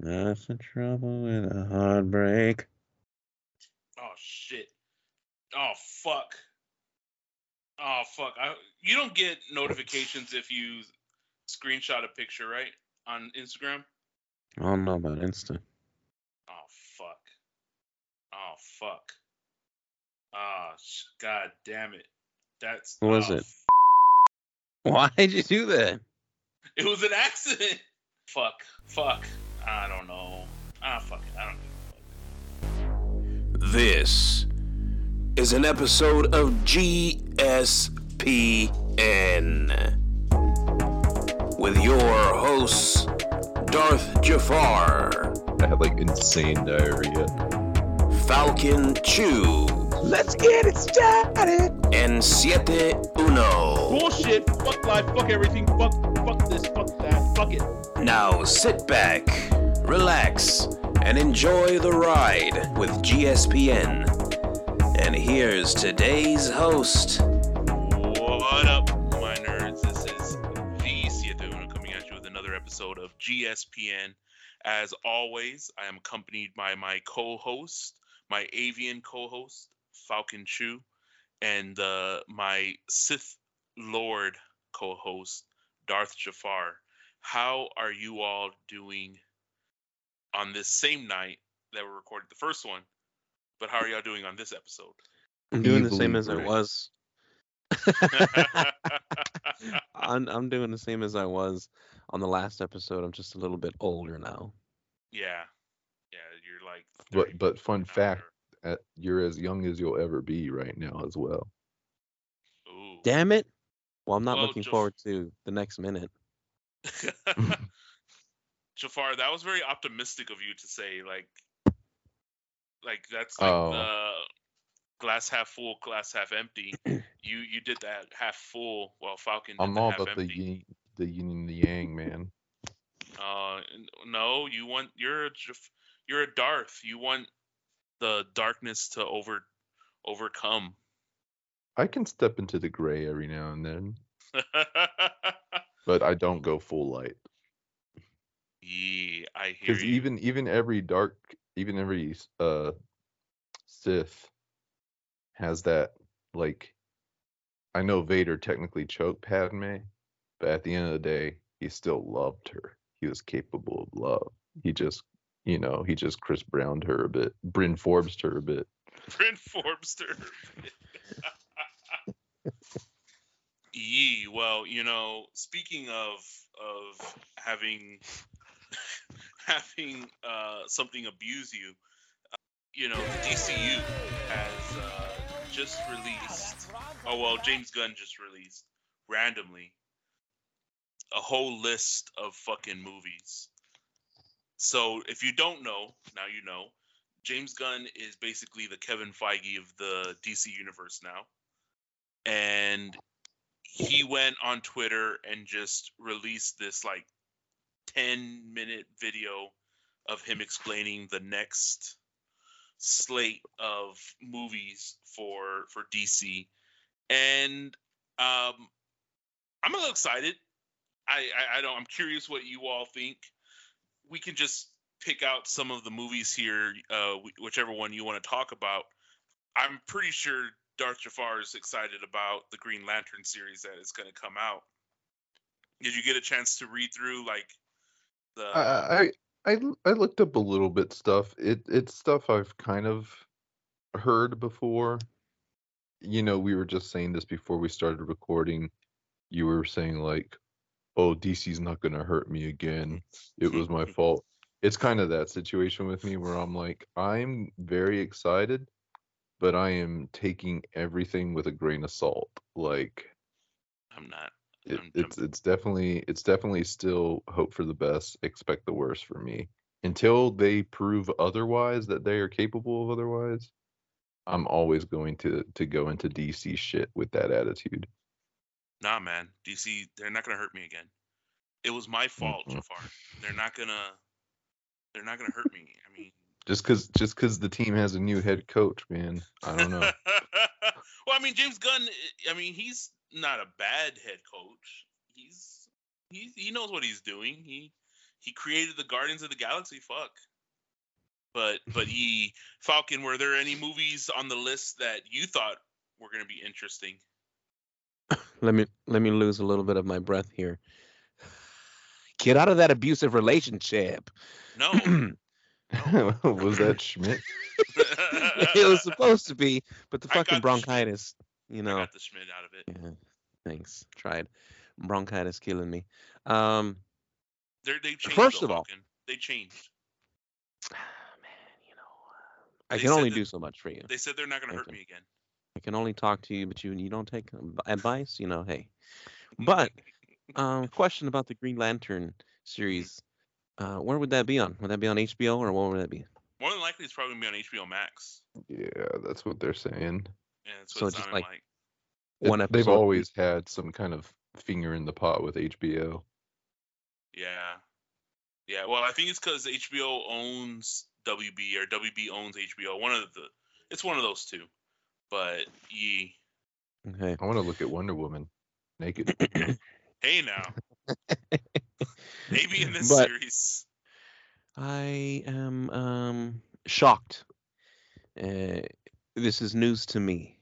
That's the trouble with a heartbreak. Oh shit. Oh fuck. Oh fuck. I, you don't get notifications if you screenshot a picture, right? On Instagram? I don't know about Insta. Oh fuck. Oh fuck. Oh sh- god damn it. That's What was oh, it? f- Why did you do that? It was an accident. Fuck. Fuck. I don't know. Ah fuck it. I don't give a fuck. This is an episode of GSPN with your hosts, Darth Jafar, I had like insane diarrhea. Falcon Chew, Let's get it started. and Siete Uno. Bullshit. Fuck life. Fuck everything. Fuck. Fuck this. Fuck that. Fuck it. Now sit back, relax, and enjoy the ride with GSPN. And here's today's host. What up, my nerds? This is the Siete coming at you with another episode of GSPN. As always, I am accompanied by my co-host, my avian co-host, Falcon Chu, and uh, my Sith Lord co-host, Darth Jafar. How are you all doing on this same night that we recorded the first one? But how are y'all doing on this episode? I'm doing the same as I was. I'm I'm doing the same as I was on the last episode. I'm just a little bit older now. Yeah. Yeah, you're like. But but fun 30 fact, uh, you're as young as you'll ever be right now as well. Ooh. Damn it. Well, I'm not Well, looking Jaf- forward to the next minute. Jafar, that was very optimistic of you to say. Like, like that's like Oh. the glass half full, glass half empty. you you did that half full, while Falcon did I'm all about the yin, the yin and the yang, man. Uh, no, you want you're a you're a Darth. You want the darkness to over overcome. I can step into the gray every now and then, but I don't go full light. Yeah, I hear Because even even every dark, even every uh Sith has that like. I know Vader technically choked Padme, but at the end of the day, he still loved her. He was capable of love. He just, you know, he just Chris Browned her a bit, Bryn Forbes her a bit. Bryn Forbster. Yee. Well, you know, speaking of of having having uh, something abuse you, uh, you know, the DCU has uh, just released. Oh well, James Gunn just released randomly a whole list of fucking movies. So if you don't know, now you know. James Gunn is basically the Kevin Feige of the DC universe now. And he went on Twitter and just released this like 10 minute video of him explaining the next slate of movies for for DC. And um I'm a little excited. I, I I don't I'm curious what you all think. We can just pick out some of the movies here, uh, whichever one you want to talk about. I'm pretty sure Darth Jafar is excited about the Green Lantern series that is going to come out. Did you get a chance to read through like the? I, I I looked up a little bit stuff. It it's stuff I've kind of heard before. You know, we were just saying this before we started recording. You were saying like, "Oh, DC's not gonna hurt me again. It was my fault." It's kind of that situation with me where I'm like, I'm very excited, but I am taking everything with a grain of salt. Like, I'm not. It, it's it's definitely it's definitely still hope for the best, expect the worst for me. Until they prove otherwise that they are capable of otherwise, I'm always going to to go into DC shit with that attitude. Nah, man. DC, they're not gonna hurt me again. It was my fault. Jafar. They're not gonna. They're not gonna hurt me. I mean. Just cause just cause the team has a new head coach, man. I don't know. well, I mean, James Gunn. I mean, he's not a bad head coach. He's he he knows what he's doing. He he created the Guardians of the Galaxy. Fuck. But but ye Falcon, were there any movies on the list that you thought were going to be interesting? Let me let me lose a little bit of my breath here. Get out of that abusive relationship. No. was that Schmidt? it was supposed to be, but the I fucking got the bronchitis, you I know. got the Schmidt out of it. Yeah, thanks. Tried. Bronchitis killing me. Um, They're, they changed. First though, of all- Falcon. they changed. man, you know, uh, I They can only that- do so much for you. They said they're not going to hurt me again. I can only talk to you, but you you don't take advice. You know, hey. But um, question about the Green Lantern series. Uh, where would that be on? Would that be on HBO or what would that be? More than likely, it's probably going to be on HBO Max. Yeah, that's what they're saying. Yeah, that's So what just like- like. It- One They've always had some kind of finger in the pot with HBO. Yeah. Yeah. Well, I think it's because HBO owns WB or WB owns HBO. One of the, it's one of those two. But ye, Okay. I want to look at Wonder Woman naked. hey now, maybe in this But- series. I am um, shocked. Uh, this is news to me.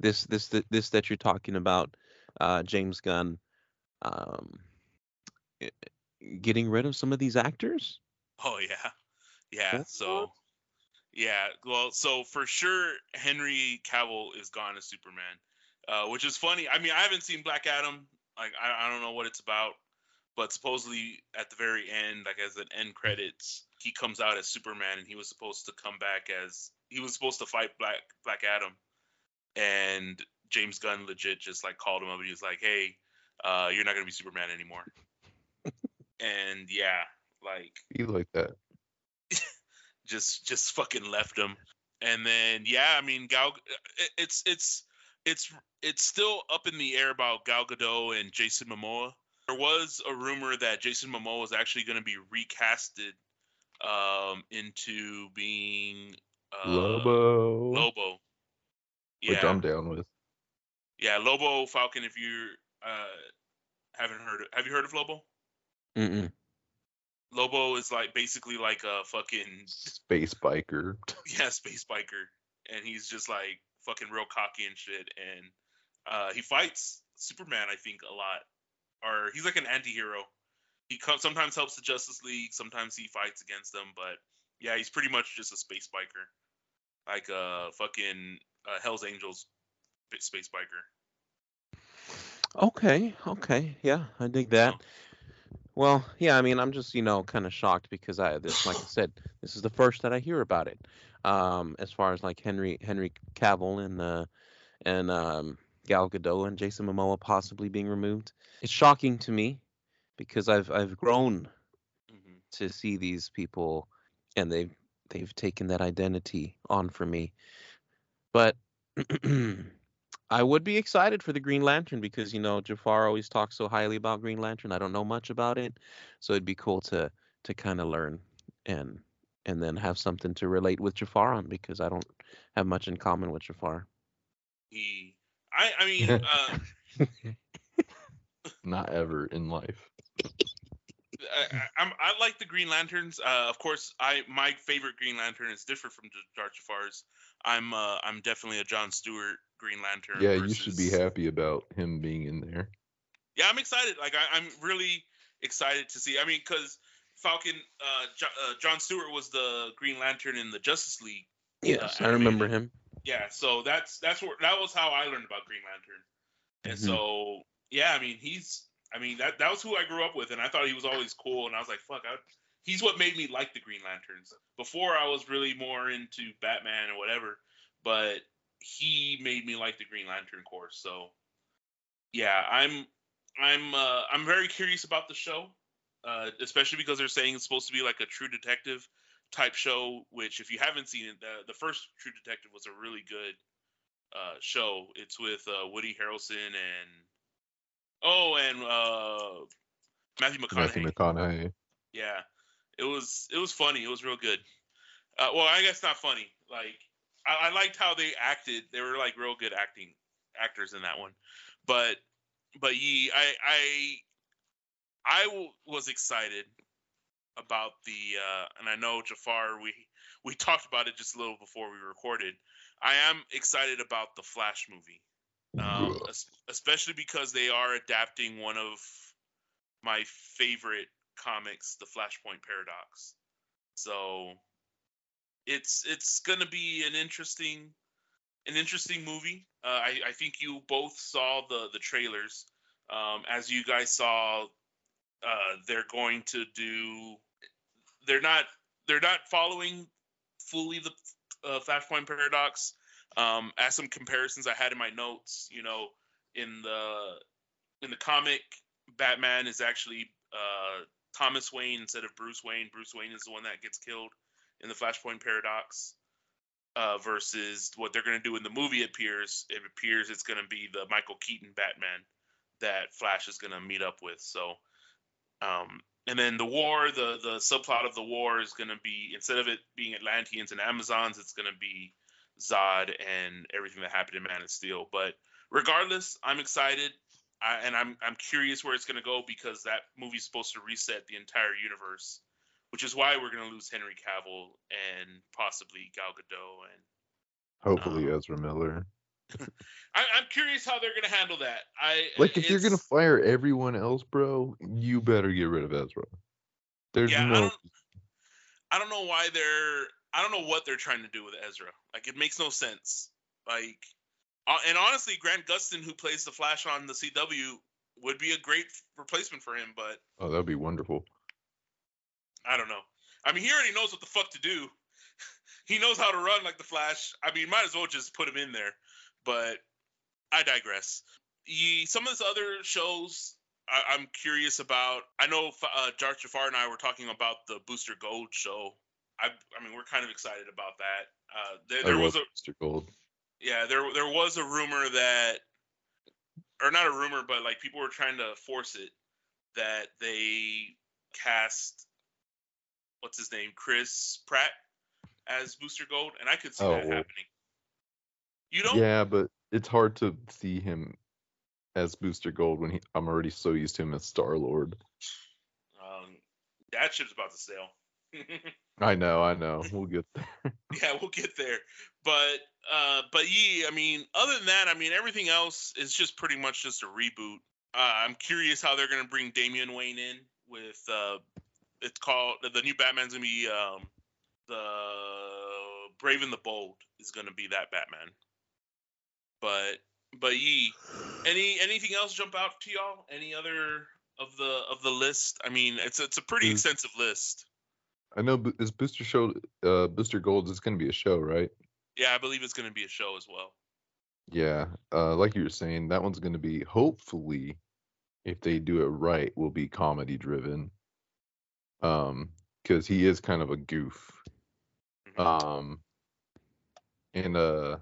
This this this that you're talking about, uh, James Gunn, um, eh, getting rid of some of these actors. Oh yeah, yeah. What? So, yeah. Well, so for sure, Henry Cavill is gone as Superman, uh, which is funny. I mean, I haven't seen Black Adam. Like, I, I don't know what it's about, but supposedly at the very end, like as an end credits, he comes out as Superman, and he was supposed to come back as he was supposed to fight Black Black Adam, and James Gunn legit just like called him up and he was like, "Hey, uh, you're not gonna be Superman anymore." and yeah, like Be like that. just just fucking left him. And then yeah, I mean Gal, it's it's it's it's still up in the air about Gal Gadot and Jason Momoa. There was a rumor that Jason Momoa was actually going to be recasted um into being uh, Lobo. Lobo. Which Yeah. I'm down with. Yeah, Lobo Falcon if you uh haven't heard of, have you heard of Lobo? Mm-mm. Lobo is like basically like a fucking Space biker. yeah, space biker, and he's just like fucking real cocky and shit. And uh, he fights Superman, I think, a lot, or he's like an anti-hero. He comes sometimes helps the Justice League, sometimes he fights against them, but yeah, he's pretty much just a space biker, like a fucking uh, Hell's Angels space biker. Okay. Okay. Yeah, I dig that. know? Well, yeah. I mean, I'm just you know kind of shocked because I this like I said, this is the first that I hear about it. Um, as far as like Henry Henry Cavill and uh and um Gal Gadot and Jason Momoa possibly being removed. It's shocking to me because I've I've grown Mhm. to see these people and they've they've taken that identity on for me but i would be excited for the green lantern because you know jafar always talks so highly about green lantern i don't know much about it so it'd be cool to to kind of learn and and then have something to relate with jafar on because i don't have much in common with jafar He, I, I mean, uh, Not ever in life. I, I, I'm, I like the Green Lanterns. Uh, of course, I my favorite Green Lantern is different from J- Jar Jafar's. I'm uh, I'm definitely a John Stewart Green Lantern. Yeah, you should be happy about him being in there. Yeah, I'm excited. Like I, I'm really excited to see. I mean, because Falcon, uh, jo- uh, John Stewart was the Green Lantern in the Justice League. yes i remember him Yeah, so that's that's where that was how I learned about Green Lantern. And Mhm. so yeah, I mean he's I mean that that was who I grew up with, and I thought he was always cool, and I was like, fuck, I, he's what made me like the Green Lanterns. Before I was really more into Batman or whatever, but he made me like the Green Lantern Corps. So yeah, I'm I'm uh, I'm very curious about the show, uh, especially because they're saying it's supposed to be like a True Detective type show. Which, if you haven't seen it, the, the first True Detective was a really good uh, show. It's with uh, Woody Harrelson and oh, and uh, Matthew McConaughey. Matthew McConaughey. Yeah, it was it was funny. It was real good. Uh, well, I guess not funny. Like I, I liked how they acted. They were like real good acting actors in that one. But but ye, I I I w- was excited about the uh, and I know Jafar we we talked about it just a little before we recorded. I am excited about the Flash movie, um, especially because they are adapting one of my favorite comics, the Flashpoint Paradox. So it's it's gonna be an interesting an interesting movie. Uh, I, I think you both saw the the trailers. Um, as you guys saw, uh, they're going to do. They're not. They're not following fully the uh, Flashpoint paradox. Um, as some comparisons I had in my notes, you know, in the in the comic, Batman is actually uh, Thomas Wayne instead of Bruce Wayne. Bruce Wayne is the one that gets killed in the Flashpoint paradox. Uh, versus what they're going to do in the movie appears it appears it's going to be the Michael Keaton Batman that Flash is going to meet up with. So, um, and then the war, the the subplot of the war is going to be instead of it being Atlanteans and Amazons, it's going to be Zod and everything that happened in Man of Steel. But regardless, I'm excited. I, and I'm I'm curious where it's going to go because that movie's supposed to reset the entire universe, which is why we're going to lose Henry Cavill and possibly Gal Gadot and Hopefully, Um, Ezra Miller. I, I'm curious how they're going to handle that. I Like, if you're gonna fire everyone else, bro, you better get rid of Ezra. There's Yeah, I no. don't- I don't know why they're I don't know what they're trying to do with Ezra. Like it makes no sense. Like uh, and honestly, Grant Gustin, who plays the Flash on the CW, would be a great replacement for him. But Oh, that'd be wonderful. I don't know. I mean, he already knows what the fuck to do. he knows how to run like the Flash. I mean, might as well just put him in there. But I digress. Ye, some of these other shows I, I'm curious about. I know uh, Jar Jafar and I were talking about the Booster Gold show. I, I mean, we're kind of excited about that. Uh, there, there was a Mr. Gold. yeah, there there was a rumor that, or not a rumor, but like people were trying to force it that they cast what's his name, Chris Pratt as Booster Gold, and I could see Oh, that well. happening. You don't? Yeah, but it's hard to see him as Booster Gold when he, I'm already so used to him as Star Lord. Um, that ship's about to sail. I know, I know. We'll get there. yeah, we'll get there. But uh, but yeah, I mean, other than that, I mean, everything else is just pretty much just a reboot. Uh, I'm curious how they're gonna bring Damian Wayne in with uh, it's called the new Batman's gonna be um, the Brave and the Bold is gonna be that Batman. But but ye, any anything else jump out to y'all? Any other of the of the list? I mean, it's it's a pretty Mm. extensive list. I know is Booster Show uh Booster Gold is gonna be a show, right? Yeah, I believe it's gonna be a show as well. Yeah. Uh like you were saying, that one's gonna be hopefully if they do it right, will be comedy driven. Um, because he is kind of a goof. Mhm. Um and uh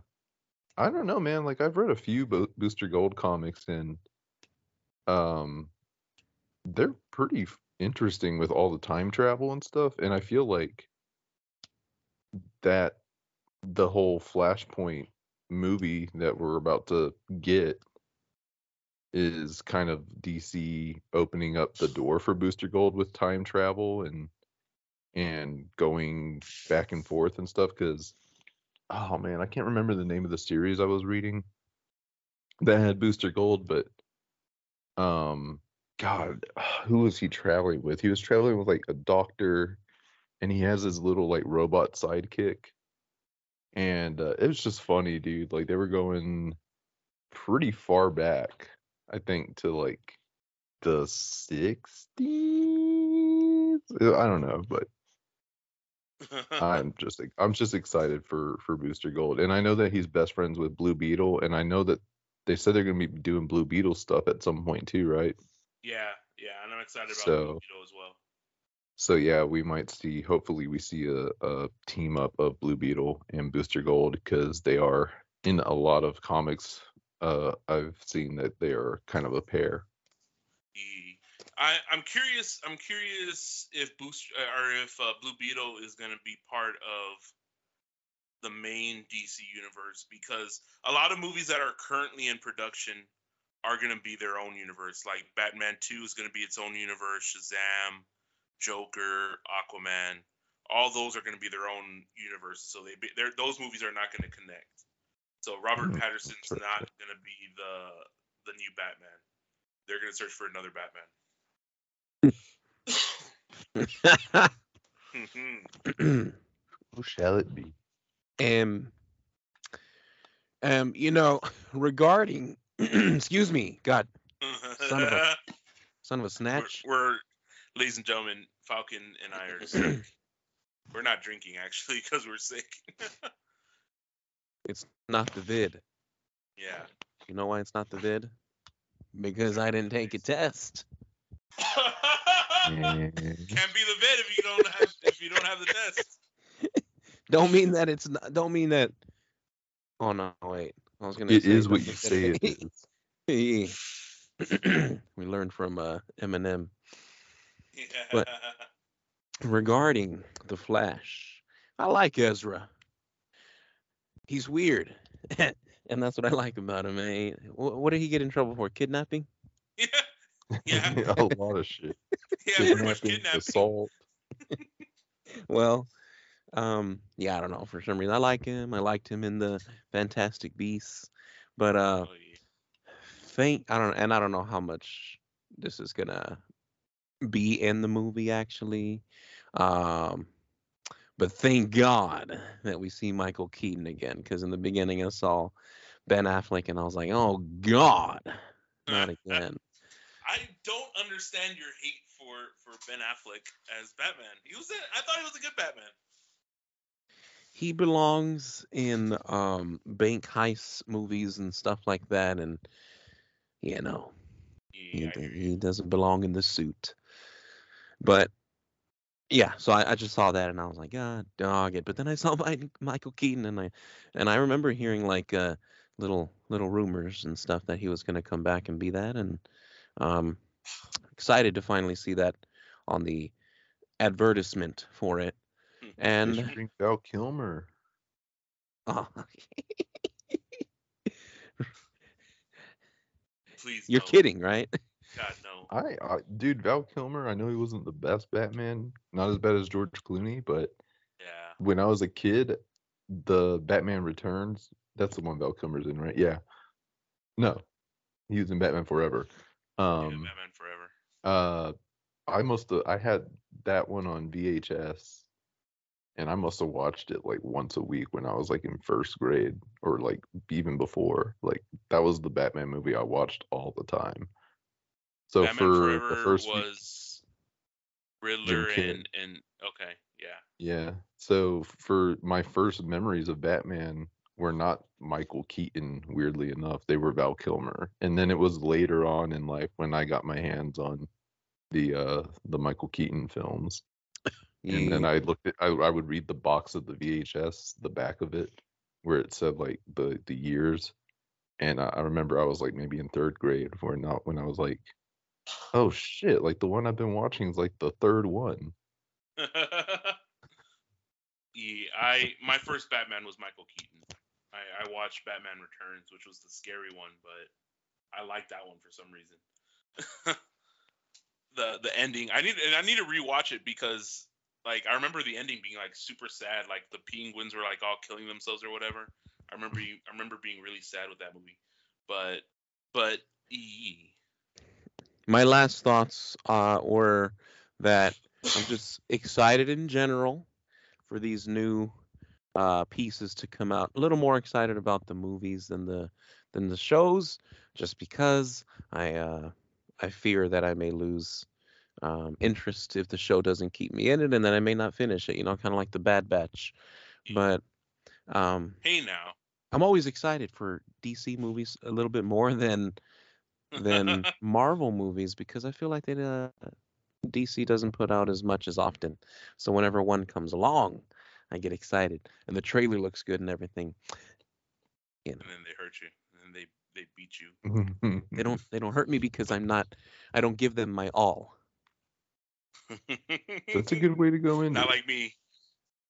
I don't know, man. Like I've read a few Bo- Booster Gold comics and um they're pretty interesting with all the time travel and stuff and I feel like that the whole Flashpoint movie that we're about to get is kind of DC opening up the door for Booster Gold with time travel and and going back and forth and stuff because oh man, I can't remember the name of the series I was reading that had Booster Gold, but um God, who was he traveling with? He was traveling with like a doctor and he has his little like robot sidekick. And uh, it was just funny, dude. Like they were going pretty far back, I think, to like the 60s. Uh, I don't know, but I'm just I'm just excited for for Booster Gold, and I know that he's best friends with Blue Beetle, and I know that they said they're gonna be doing Blue Beetle stuff at some point too, right? Yeah, yeah, and I'm excited about So- Blue Beetle as well. So yeah, we might see. Hopefully, we see a, a team up of Blue Beetle and Booster Gold because they are in a lot of comics. Uh, I've seen that they are kind of a pair. I, I'm curious. I'm curious if Boost or if uh, Blue Beetle is going to be part of the main DC universe because a lot of movies that are currently in production are going to be their own universe. Like Batman Two is going to be its own universe. Shazam, Joker, Aquaman, all those are going to be their own universes. So they be, they're, those movies are not going to connect. So Robert Mhm. Pattinson's Sure. not going to be the the new Batman. They're going to search for another Batman. Who shall it be? um, um, you know, regarding, excuse me, God, Son of a- son of a we're, snatch. we're, ladies and gentlemen, Falcon and I are sick. we're not drinking actually because we're sick. It's not the vid. yeah. You know why it's not the vid? Because I didn't take a test. Can't be the vid if you don't have if you don't have the test. Don't mean that it's not. Don't mean that. Oh no, wait. I was gonna. It say is what you mean say it is. we learned from uh, Eminem Yeah. But- regarding the Flash. I like Ezra. He's weird, and that's what I like about him. Man. What did he get in trouble for? Kidnapping? yeah. Yeah. a lot of shit. Yeah, Kidnapping, kidnapping. assault. Well, um, yeah, I don't know. For some reason, I like him. I liked him in the Fantastic Beasts, but uh, Oh, yeah. think I don't, and I don't know how much this is gonna be in the movie actually. Um, but thank God that we see Michael Keaton again, because in the beginning I saw Ben Affleck and I was like, oh God, not again. I don't understand your hate for for Ben Affleck as Batman. He was a, I thought he was a good Batman. He belongs in um bank heist movies and stuff like that and you know he, Yeah, I d- hear you. he doesn't belong in the suit. But yeah so I, I just saw that and i was like god dog it. But then i saw my, michael keaton and i and i remember hearing like uh little little rumors and stuff that he was going to come back and be that and um excited to finally see that on the advertisement for it and Featuring Val Kilmer. Oh, Please. you're no. kidding, right? God no. I, I, dude, Val Kilmer. I know he wasn't the best Batman, not as bad as George Clooney, but Yeah. when I was a kid, the Batman Returns. That's the one Val Kilmer's in, right? Yeah. No, he was in Batman Forever. yeah, Um, Batman Forever. uh, I must have. I had that one on VHS, and I must have watched it like once a week when I was like in first grade, or like even before. Like that was the Batman movie I watched all the time. So Batman for Forever the first few- was Riddler and and okay, yeah. Yeah. So for my first memories of Batman were not Michael Keaton, weirdly enough. They were Val Kilmer. And then it was later on in life when I got my hands on the uh the Michael Keaton films. And then mm. I looked at I, I would read the box of the VHS, the back of it, where it said like the the years. And I, I remember I was like maybe in third grade or not when I was like, oh shit, like the one I've been watching is like the third one. yeah, I my first Batman was Michael Keaton. I, I watched Batman Returns, which was the scary one, but I liked that one for some reason. the the ending, I need and I need to rewatch it because like I remember the ending being like super sad, like the penguins were like all killing themselves or whatever. I remember I remember being really sad with that movie, but but ee. My last thoughts uh, were that I'm just excited in general for these new uh, pieces to come out. A little more excited about the movies than the than the shows, just because I uh, I fear that I may lose um, interest if the show doesn't keep me in it, and then I may not finish it. You know, kind of like the Bad Batch. But um, hey now. I'm always excited for DC movies a little bit more than than Marvel movies because I feel like they uh, DC doesn't put out as much as often. So whenever one comes along, I get excited, and the trailer looks good and everything. You know, and then they hurt you, and they they beat you. they don't they don't hurt me because I'm not I don't give them my all. That's a good way to go in. Not like me.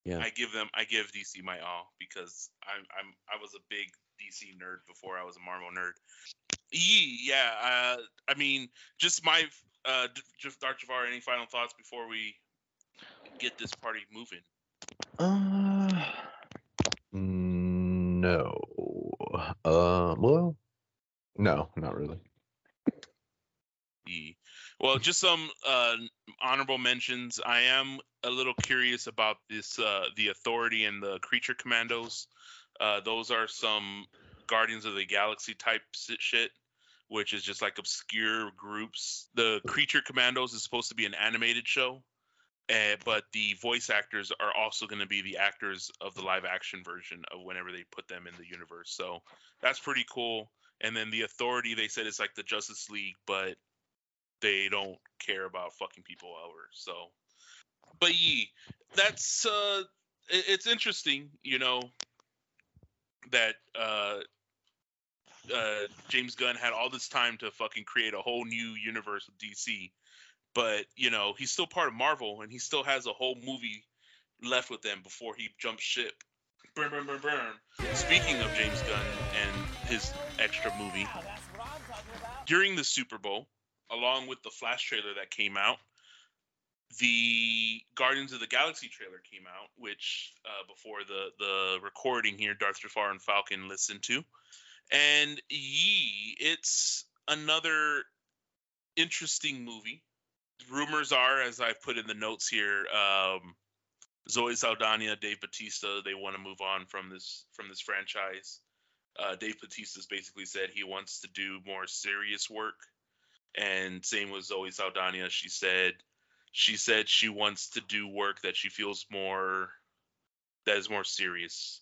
Yeah. I give them. I give DC my all because I'm. I'm. I was a big DC nerd before I was a Marvel nerd. Yee, yeah. Uh, I mean, just my. Uh, D- just Dark Jafar. Any final thoughts before we get this party moving? Uh, no. Uh, well, no, not really. E. Well, just some uh, honorable mentions. I am a little curious about this, uh, the Authority and the Creature Commandos. Uh, those are some Guardians of the Galaxy type shit, which is just like obscure groups. The Creature Commandos is supposed to be an animated show, uh, but the voice actors are also going to be the actors of the live action version of whenever they put them in the universe. So that's pretty cool. And then the Authority, they said it's like the Justice League, but they don't care about fucking people over. So, but ye, that's uh, it- it's interesting, you know, that uh, uh, James Gunn had all this time to fucking create a whole new universe with DC, but you know he's still part of Marvel and he still has a whole movie left with them before he jumps ship. Burn, burn, burn, burn. Speaking of James Gunn and his extra movie, during the Super Bowl, along with the Flash trailer that came out, the Guardians of the Galaxy trailer came out, which uh, before the the recording here, Darth Jafar and Falcon listened to, and yee, it's another interesting movie. Rumors are, as I've put in the notes here, um, Zoe Saldana, Dave Batista, they want to move on from this from this franchise. Uh, Dave Batista's basically said he wants to do more serious work, and same with Zoe Saldana. She said she said she wants to do work that she feels more that is more serious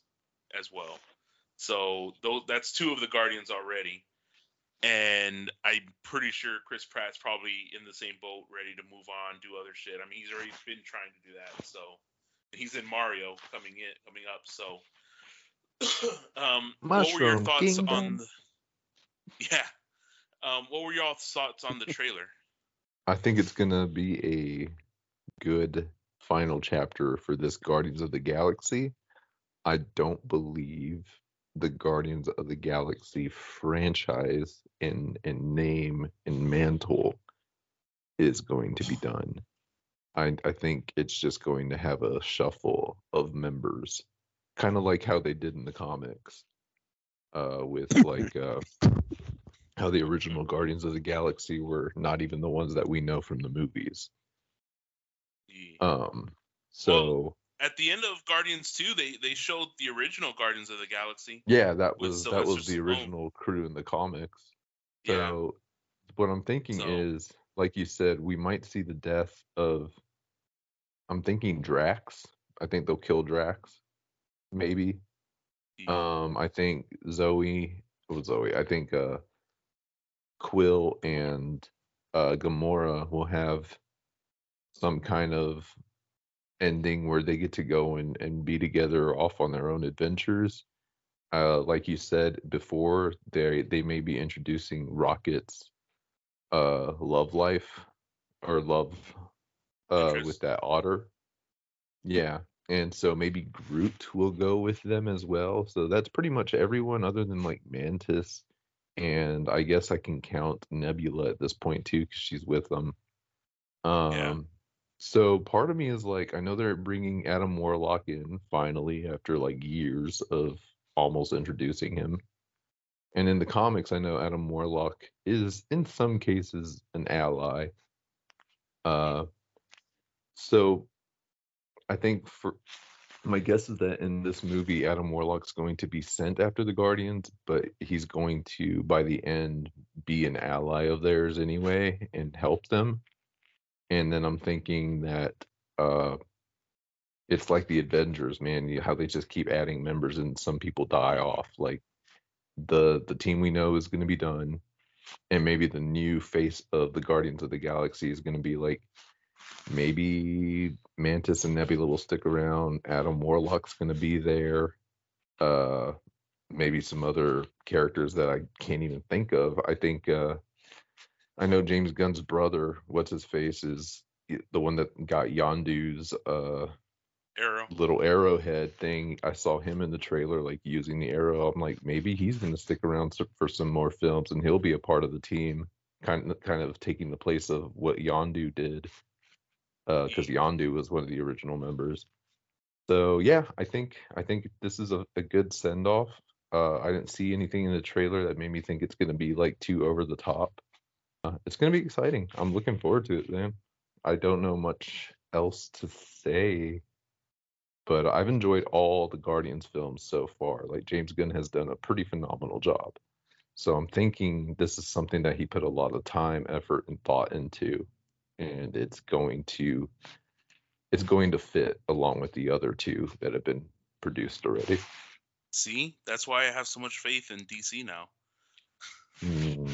as well. So those that's two of the Guardians already. And I'm pretty sure Chris Pratt's probably in the same boat, ready to move on, do other shit. I mean, he's already been trying to do that. So he's in Mario coming in coming up. So um what were your Mushroom thoughts on the Yeah. Um what were your thoughts on the trailer? I think it's gonna be a good final chapter for this Guardians of the Galaxy. I don't believe the Guardians of the Galaxy franchise in and name and mantle is going to be done. I I think it's just going to have a shuffle of members, kind of like how they did in the comics, uh, with like uh, how the original Guardians of the Galaxy were not even the ones that we know from the movies. Um, so At the end of Guardians 2, they they showed the original Guardians of the Galaxy. yeah, that was that was the original crew in the comics. Yeah. So what I'm thinking So- is, like you said, we might see the death of. I'm thinking Drax. I think they'll kill Drax. Maybe. the- Um, I think Zoe. Well, Zoe. I think uh, Quill and uh, Gamora will have some kind of ending where they get to go and, and be together off on their own adventures. Uh, like you said before, they they may be introducing Rocket's uh, love life or love uh, with that otter. Yeah, and so maybe Groot will go with them as well. So that's pretty much everyone other than like Mantis, and I guess I can count Nebula at this point too because she's with them. Um, yeah. so part of me is like, I know they're bringing Adam Warlock in finally after like years of almost introducing him. And in the comics, I know Adam Warlock is in some cases an ally. Uh, so I think for my guess is that in this movie, Adam Warlock's going to be sent after the Guardians, but he's going to, by the end, be an ally of theirs anyway and help them. And then I'm thinking that uh, it's like the Avengers, man. You, how they just keep adding members and some people die off. Like the the team we know is going to be done, and maybe the new face of the Guardians of the Galaxy is going to be like maybe Mantis and Nebula will stick around. Adam Warlock's going to be there. Uh, maybe some other characters that I can't even think of. I think uh, I know James Gunn's brother. What's his face is the one that got Yondu's uh Arrow. little arrowhead thing. I saw him in the trailer, like using the arrow. I'm like, maybe he's going to stick around for some more films, and he'll be a part of the team, kind of, kind of taking the place of what Yondu did. Because Yondu was one of the original members. So yeah, I think I think this is a, a good send off. Uh, I didn't see anything in the trailer that made me think it's going to be like too over the top. Uh, it's going to be exciting. I'm looking forward to it, man. I don't know much else to say, but I've enjoyed all the Guardians films so far. Like James Gunn has done a pretty phenomenal job. So I'm thinking this is something that he put a lot of time, effort, and thought into, and it's going to it's going to fit along with the other two that have been produced already. See, that's why I have so much faith in DC now. Mm.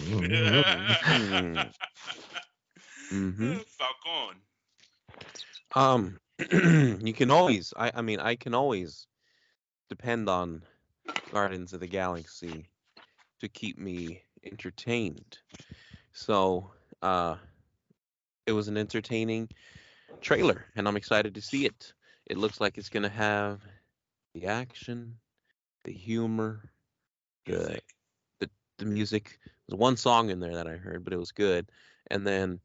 hmm Falcon. Um, you can always, I, I mean, I can always depend on Guardians of the Galaxy to keep me entertained. So, uh, it was an entertaining trailer, and I'm excited to see it. It looks like it's gonna have the action, the humor, the Music. the music. There's one song in there that I heard, but it was good. And then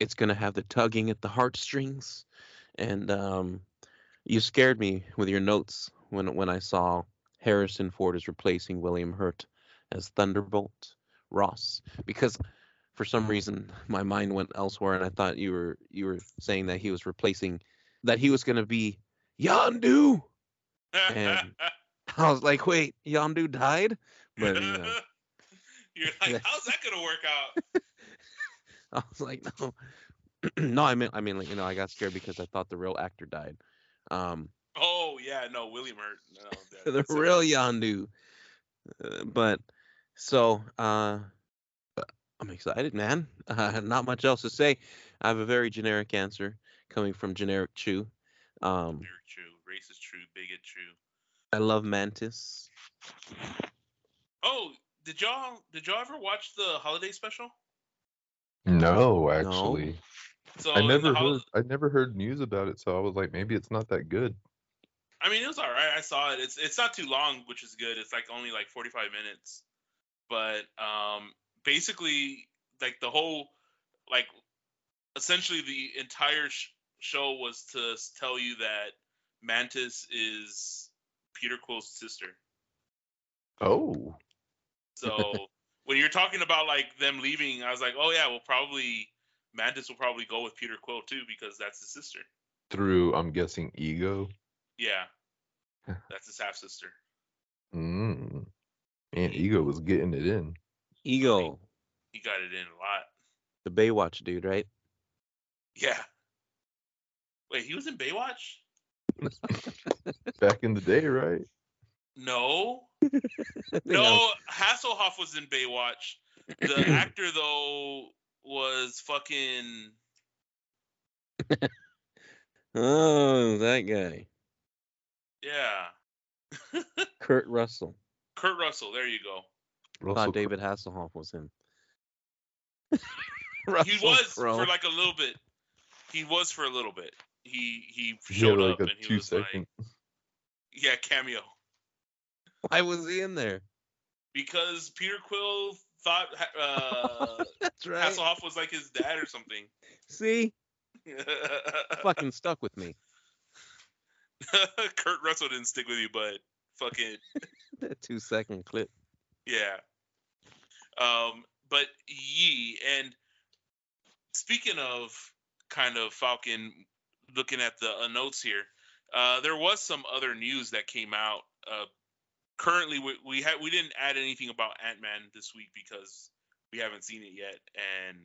it's gonna have the tugging at the heartstrings. And um, you scared me with your notes when when I saw Harrison Ford is replacing William Hurt as Thunderbolt Ross because for some reason my mind went elsewhere and I thought you were you were saying that he was replacing that he was gonna be Yondu. And- I was like, wait, Yondu died? But you know, You're like, how's that gonna work out? I was like, no, no. I mean, I mean, like, you know, I got scared because I thought the real actor died. Um, Oh yeah, no, William Hurt. No, that- the that's it. real Yondu. Uh, but so uh, I'm excited, man. Uh, not much else to say. I have a very generic answer coming from generic Chew. Um, Very true. Racist true. Bigot true. I love Mantis. Oh, did y'all did y'all ever watch the holiday special? No, actually, No. So I never hol- heard. I never heard news about it, so I was like, maybe it's not that good. I mean, it was all right. I saw it. It's it's not too long, which is good. It's like only like 45 minutes. But um basically like the whole like essentially the entire sh- show was to tell you that Mantis is Peter Quill's sister. Oh, So when you're talking about like them leaving, I was like, "Oh yeah, well probably Mantis will probably go with Peter Quill too because that's his sister." through I'm guessing ego. Yeah. That's his half sister. Mm. Man, ego was getting it in. Ego, He got it in a lot. the Baywatch dude, right? Yeah. Wait, he was in Baywatch? Back in the day, right? No. I think I was- No, Hasselhoff was in Baywatch. The actor though was fucking Oh, that guy, yeah. Kurt Russell. Kurt Russell, there you go. I Russell thought David Hasselhoff was him. he was Crowe. for like a little bit. He was for a little bit. He he He showed had up like a and he was second. like, yeah, cameo. Why was he in there? Because Peter Quill thought uh, That's right. Hasselhoff was like his dad or something. See, fucking stuck with me. Kurt Russell didn't stick with you, but fucking That two second clip. yeah. Um, but Yee, and speaking of kind of Falcon, looking at the uh, notes here, uh, there was some other news that came out. Uh, currently, we we, we didn't add anything about Ant Man this week because we haven't seen it yet, and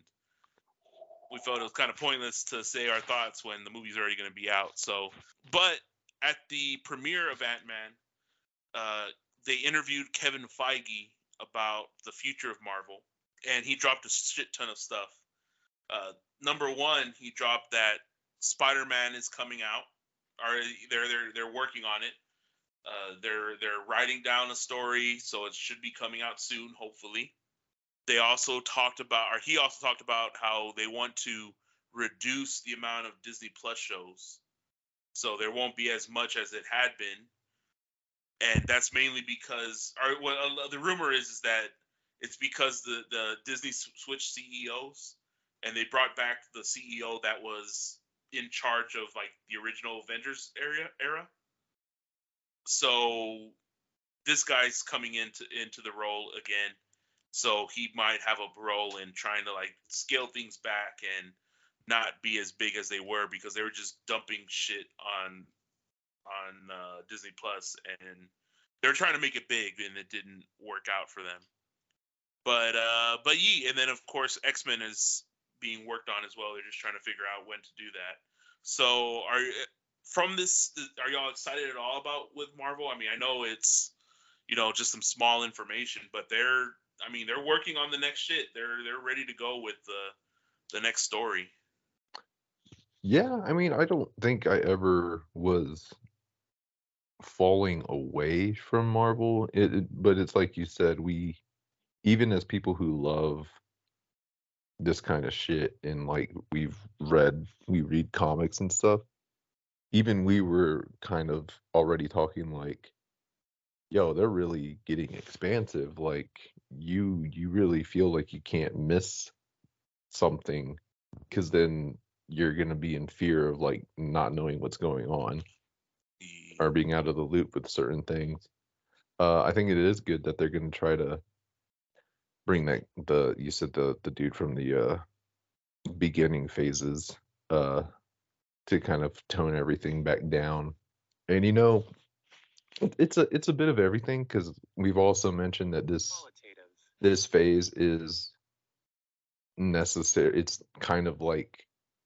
we felt it was kind of pointless to say our thoughts when the movie's already going to be out. So, but at the premiere of Ant Man, uh, they interviewed Kevin Feige about the future of Marvel, and he dropped a shit ton of stuff. Uh, number one, he dropped that Spider Man is coming out, or they're they're they're working on it. Uh, they're they're writing down a story, so it should be coming out soon, hopefully. They also talked about, or he also talked about how they want to reduce the amount of Disney Plus shows, so there won't be as much as it had been and that's mainly because, or uh, the rumor is is that it's because the the Disney switched CEOs, and they brought back the CEO that was in charge of like the original Avengers area era. So this guy's coming into into the role again. So he might have a role in trying to like scale things back and not be as big as they were because they were just dumping shit on on uh, Disney Plus and they were trying to make it big and it didn't work out for them. But uh but yeah, and then of course X Men is being worked on as well. They're just trying to figure out when to do that. So are from this are y'all excited at all about with Marvel? I mean, I know it's you know just some small information, but they're I mean they're working on the next shit. They're they're ready to go with the the next story. Yeah, I mean, I don't think I ever was falling away from Marvel. It, it- but it's like you said, we even as people who love this kind of shit and like we've read we read comics and stuff, even we were kind of already talking like yo, they're really getting expansive. Like you you really feel like you can't miss something because then you're gonna be in fear of like not knowing what's going on or being out of the loop with certain things. Uh, I think it is good that they're going to try to bring that the you said the the dude from the uh, beginning phases uh, to kind of tone everything back down. And you know, it- it's a it's a bit of everything because we've also mentioned that this this phase is necessary. It's kind of like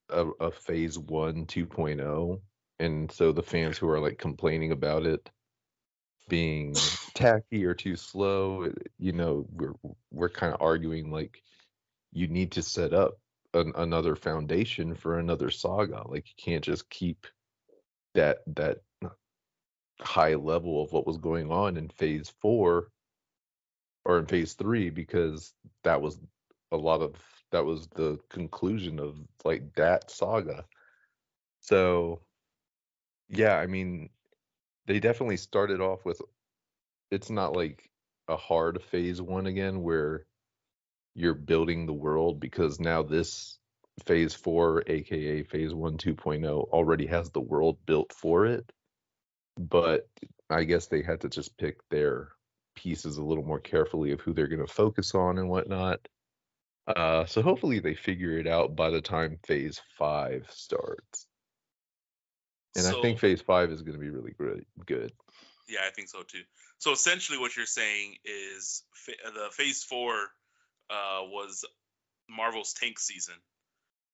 a, a phase one 2.0 and so the fans who are like complaining about it being tacky or too slow eh, you know we're we're kind of arguing like you need to set up an, another foundation for another saga. Like you can't just keep that that high level of what was going on in phase 4 or in phase 3 because that was a lot of that was the conclusion of like that saga. So yeah, I mean, they definitely started off with it's not like a hard phase one again where you're building the world because now this phase four, aka phase one 2.0, already has the world built for it. But I guess they had to just pick their pieces a little more carefully of who they're going to focus on and whatnot. Uh, so hopefully they figure it out by the time phase five starts. And I think phase five is going to be really great, good. Yeah, I think so too. So essentially, what you're saying is fa- the Phase Four uh, was Marvel's tank season,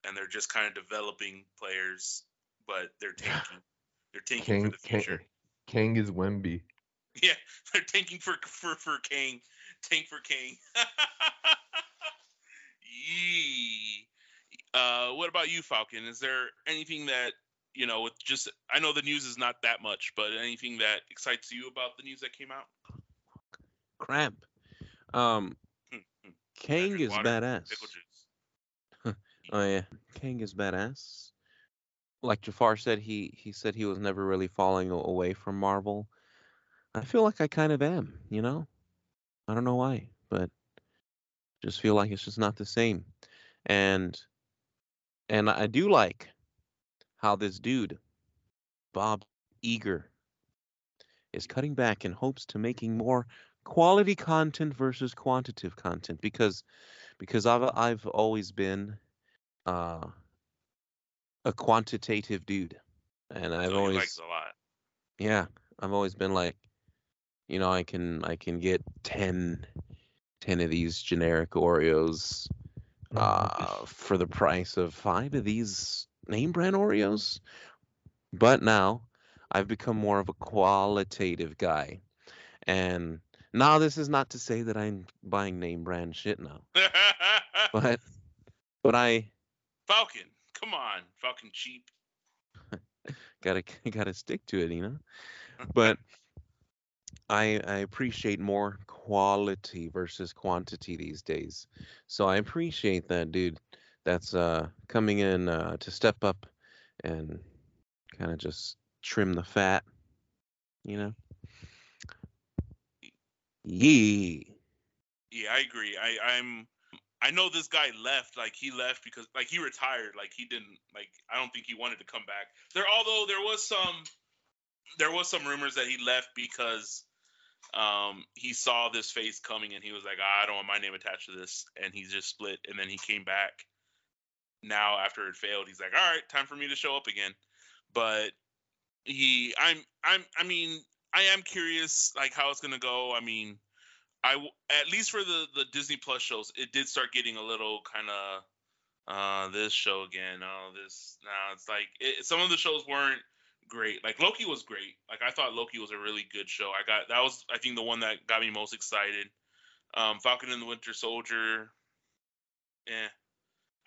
and they're just kind of developing players, but they're tanking. They're tanking Kang, for the Kang, future. Kang is Wemby. Yeah, they're tanking for for for Kang. Tank for Kang. Yee. Uh, what about you, Falcon? Is there anything that you know? With just, I know the news is not that much, but anything that excites you about the news that came out? Cramp. Um, Hmm, hmm. Kang is water, badass. Oh yeah, Kang is badass. Like Jafar said, he he said he was never really falling away from Marvel. I feel like I kind of am, you know. I don't know why, but just feel like it's just not the same. And and I do like how this dude, Bob Iger, is cutting back in hopes to making more quality content versus quantitative content because because I've I've always been uh, a quantitative dude, and I've so always a lot. yeah. I've always been like, you know I can I can get 10, 10 of these generic Oreos uh, for the price of five of these name brand Oreos, but now I've become more of a qualitative guy, and now this is not to say that I'm buying name brand shit now, but but I Falcon, come on, Falcon cheap. gotta gotta stick to it, you know. But I I appreciate more quality versus quantity these days. So I appreciate that dude that's uh coming in uh to step up and kind of just trim the fat, you know. Yee. Yeah, I agree. I, I'm I know this guy left. Like he left because like he retired. Like he didn't like I don't think he wanted to come back. There although there was some there was some rumors that he left because um he saw this face coming and he was like "Ah, I don't want my name attached to this and he just split and then he came back. Now after it failed, he's like, all right, time for me to show up again. But he I'm I'm I mean I am curious like how it's gonna go. I mean I at least for the the Disney Plus shows, it did start getting a little kind of uh this show again. Oh, this now it's like it, some of the shows weren't great. Like Loki was great. Like I thought Loki was a really good show. I got that was I think the one that got me most excited. Um, Falcon and the Winter Soldier. Yeah,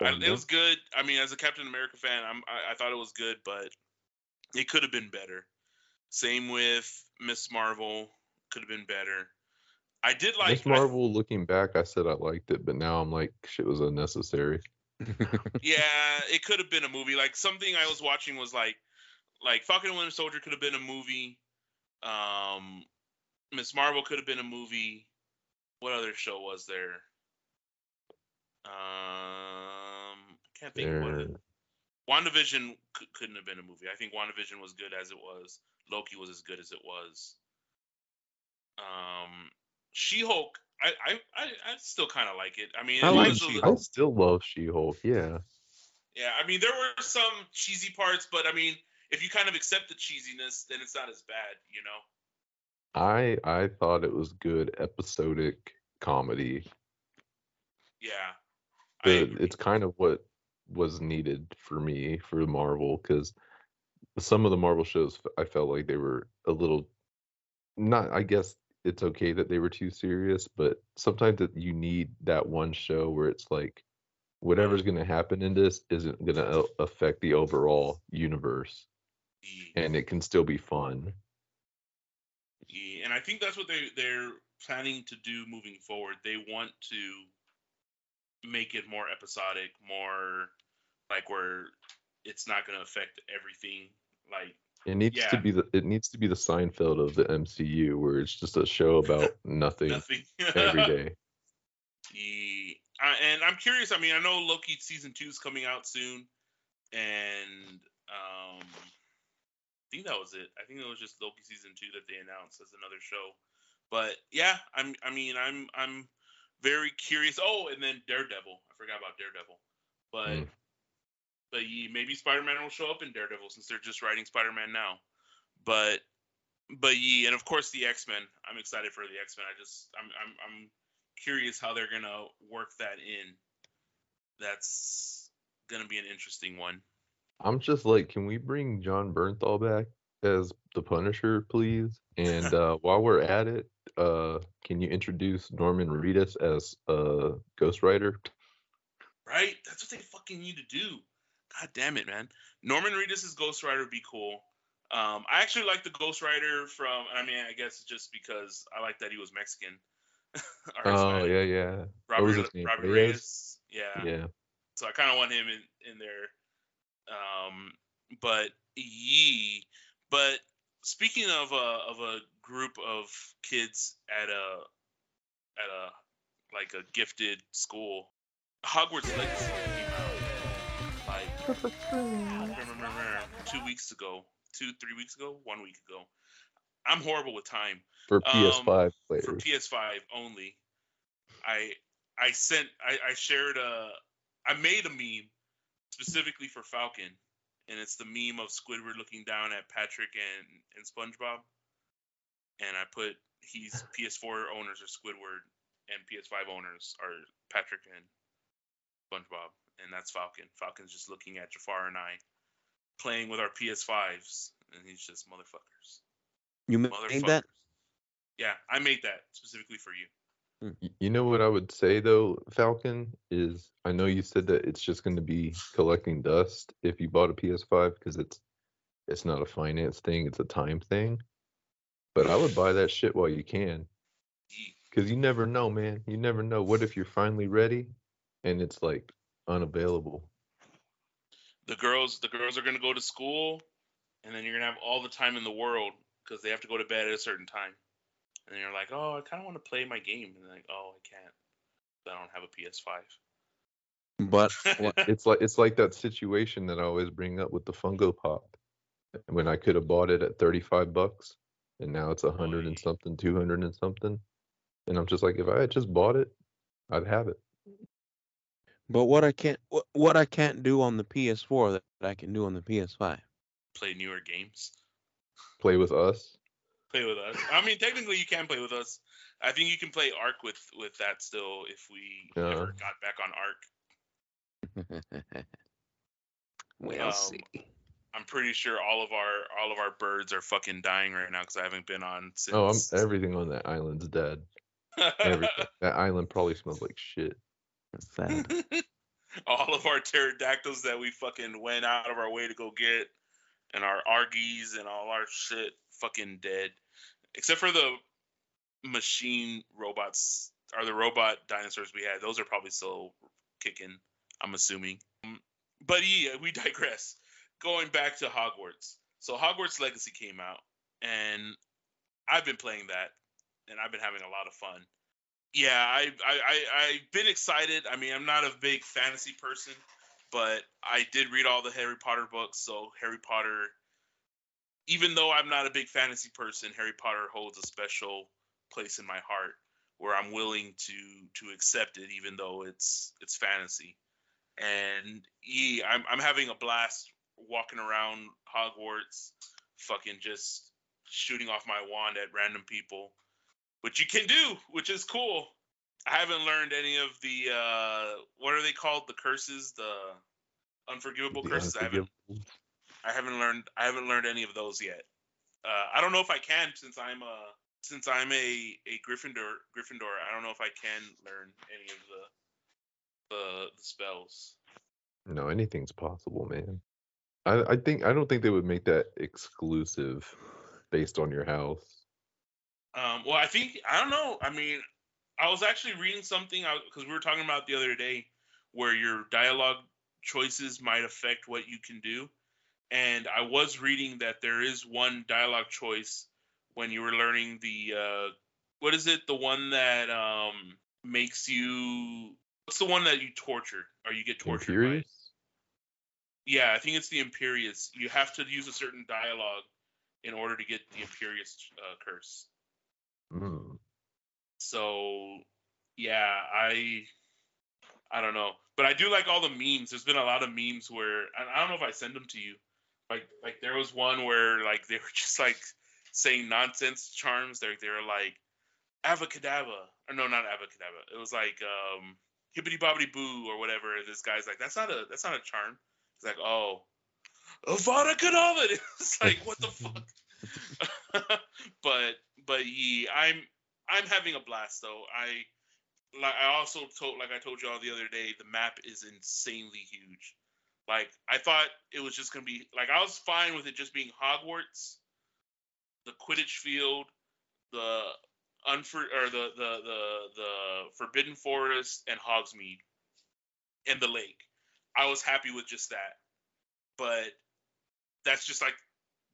I, it was good. I mean, as a Captain America fan, I'm I, I thought it was good, but it could have been better. Same with Miss Marvel. Could have been better. I did like Miss Marvel, looking back, I said I liked it, but now I'm like, shit was unnecessary. yeah, it could have been a movie. Like something I was watching was like, like Falcon and Winter Soldier could have been a movie. Um, Miss Marvel could have been a movie. What other show was there? I can't think. What it, WandaVision c- couldn't have been a movie. I think WandaVision was good as it was. Loki was as good as it was. Um, She-Hulk, I I I, I still kind of like it. I mean, I it like little- I still love She-Hulk. Yeah, Yeah, I mean, there were some cheesy parts, but I mean, if you kind of accept the cheesiness, then it's not as bad, you know. I I thought it was good episodic comedy. Yeah, The, it's kind of what was needed for me for Marvel because some of the Marvel shows I felt like they were a little not. I guess it's okay that they were too serious, but sometimes that you need that one show where it's like whatever's mm. going to happen in this isn't going to affect the overall universe, and it can still be fun. Yeah, and I think that's what they they're planning to do moving forward. They want to make it more episodic, more like where it's not going to affect everything. Like, It needs Yeah. to be the it needs to be the Seinfeld of the MCU, where it's just a show about nothing nothing every day. Yeah, uh, and I'm curious. I mean, I know Loki season two is coming out soon, and um, I think that was it. I think it was just Loki season two that they announced as another show. But yeah, I'm. I mean, I'm. I'm very curious. Oh, and then Daredevil. I forgot about Daredevil. But Mm. but yeah, maybe Spider-Man will show up in Daredevil since they're just writing Spider-Man now. But but yeah, and of course the X-Men. I'm excited for the X-Men. I just I'm I'm I'm curious how they're gonna work that in. That's gonna be an interesting one. I'm just like, can we bring Jon Bernthal back as the Punisher, please? And uh, while we're at it, uh, can you introduce Norman Reedus as uh, Ghost Rider? Right? That's what they fucking need to do. God damn it, man. Norman Reedus' Ghost Rider would be cool. Um, I actually like the Ghost Rider from. I mean, I guess just because I like that he was Mexican. Oh yeah, yeah, What Robert, was his name? Robert? Reyes. Yeah. yeah. So I kind of want him in in there. Um, but ye, But speaking of a of a group of kids at a at a like a gifted school, Hogwarts Legacy came out like two weeks ago, two three weeks ago, one week ago. I'm horrible with time For Um, PS5 players. for PS5 only. I I sent I, I shared a I made a meme specifically for Falcon, and it's the meme of Squidward looking down at Patrick and and SpongeBob, and I put he's PS4 owners are Squidward and PS5 owners are Patrick and SpongeBob, and that's Falcon. Falcon's just looking at Jafar and I playing with our PS5s, and he's just motherfuckers. You made Motherfuckers. that? Yeah, I made that specifically for you. Hmm. Y- You know what I would say though, Falcon is I know you said that it's just going to be collecting dust if you bought a PS5 because it's it's not a finance thing, it's a time thing. But I would buy that shit while you can because you never know, man. You never know. What if you're finally ready and it's like unavailable? The girls, the girls are gonna go to school, and then you're gonna have all the time in the world because they have to go to bed at a certain time. And you're like, oh, I kind of want to play my game, and they're like, oh, I can't. I don't have a PS5. But It's like it's like that situation that I always bring up with the Funko Pop. When I could have bought it at 35 bucks and now it's a oh, hundred and something, 200 and something. And I'm just like, if I had just bought it, I'd have it. but what I can't what, what I can't do on the PS4 that, that I can do on the PS5. Play newer games. Play with us. Play with us. I mean, technically, you can play with us. I think you can play Ark with with that still if we Yeah. ever got back on Ark. we'll Um, see. I'm pretty sure all of our all of our birds are fucking dying right now because I haven't been on since. Oh, I'm everything on that island's dead. Everything. that island probably smells like shit. That's sad. all of our pterodactyls that we fucking went out of our way to go get, and our argies and all our shit fucking dead, except for the machine robots or the robot dinosaurs we had. Those are probably still kicking. I'm assuming. Um, But yeah, we digress. Going back to Hogwarts. So Hogwarts Legacy came out, and I've been playing that, and I've been having a lot of fun yeah, I, I, I, I've been excited. I mean, I'm not a big fantasy person, but I did read all the Harry Potter books. So Harry Potter, even though I'm not a big fantasy person, Harry Potter holds a special place in my heart where I'm willing to to accept it, even though it's it's fantasy. And yeah, I'm I'm having a blast walking around Hogwarts, fucking just shooting off my wand at random people which you can do, which is cool. I haven't learned any of the uh what are they called? The curses, the unforgivable The curses. I haven't unforgivable. I haven't learned I haven't learned any of those yet. Uh I don't know if I can since I'm a since I'm a a Gryffindor Gryffindor. I don't know if I can learn any of the the, the spells. No, anything's possible, man. I, I think I don't think they would make that exclusive based on your house. Um, well, I think I don't know. I mean, I was actually reading something because we were talking about the other day where your dialogue choices might affect what you can do, and I was reading that there is one dialogue choice when you were learning the uh, what is it? The one that um, makes you what's the one that you torture or you get tortured by? Imperius? Yeah, I think it's the Imperius. You have to use a certain dialogue in order to get the Imperius uh, curse. Mm. So yeah, I I don't know, but I do like all the memes. There's been a lot of memes where I don't know if I send them to you. Like like there was one where like they were just like saying nonsense charms. They're they're like avacadabra or no, not avacadabra. It was like um hibbity bobbity boo or whatever. This guy's like that's not a that's not a charm. He's like oh. Avada Kedavra! It's like what the fuck. but but yeah, I'm I'm having a blast though. I like I also told like I told you all the other day, the map is insanely huge. Like I thought it was just gonna be like I was fine with it just being Hogwarts, the Quidditch field, the unfor or the the the the Forbidden Forest and Hogsmeade and the lake. I was happy with just that. But that's just like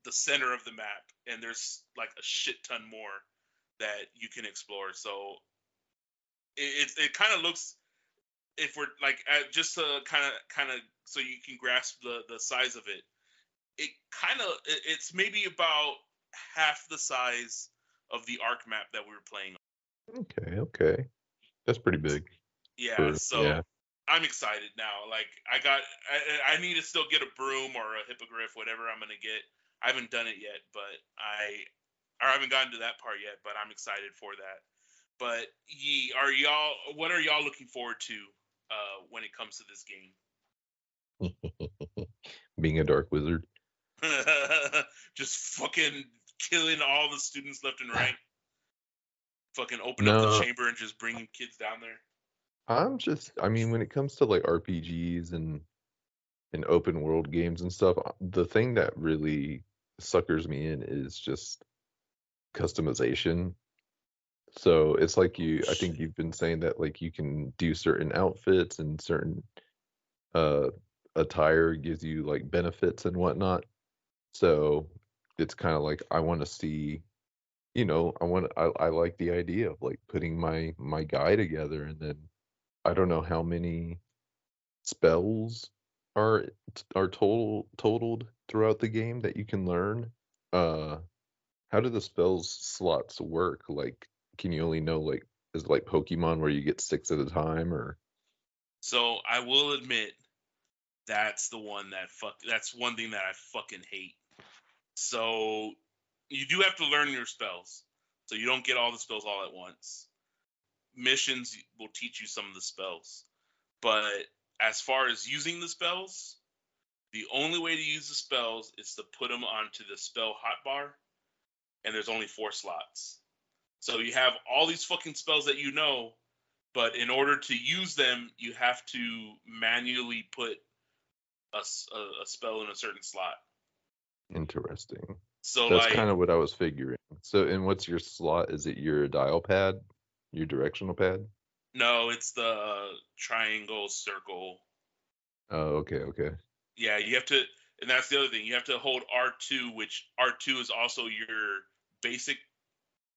the center of the map and there's like a shit ton more that you can explore so it it, it kind of looks if we're like at, just to kind of kind of so you can grasp the the size of it it kind of it, it's maybe about half the size of the Ark map that we were playing on. Okay, okay. That's pretty big. yeah for- so yeah. i'm excited now like i got I, I need to still get a broom or a hippogriff whatever i'm gonna get i haven't done it yet but i or I haven't gotten to that part yet, but I'm excited for that. But ye, are y'all? What are y'all looking forward to uh, when it comes to this game? Being a dark wizard. Just fucking killing all the students left and right. fucking open up the chamber and just bringing kids down there. I'm just I mean when it comes to like RPGs and and open world games and stuff, uh, the thing that really suckers me in is just customization. So it's like you I think you've been saying that like you can do certain outfits and certain uh attire gives you like benefits and whatnot. So it's kind of like I want to see you know, I want I, I like the idea of like putting my my guy together and then I don't know how many spells are are total totaled throughout the game that you can learn. Uh, how do the spells slots work? Like, can you only know like is like Pokemon where you get six at a time, or So I will admit that's the one that fuck that's one thing that I fucking hate. So you do have to learn your spells. So you don't get all the spells all at once. Missions will teach you some of the spells. But as far as using the spells, the only way to use the spells is to put them onto the spell hotbar, and there's only four slots. So you have all these fucking spells that you know, but in order to use them, you have to manually put a a spell in a certain slot. interesting? So That's like, kind of what I was figuring. So, and what's your slot? Is it your dial pad, your directional pad? no, it's the uh, triangle, circle. Oh, okay, okay. Yeah, you have to, and that's the other thing. You have to hold R2, which R2 is also your basic,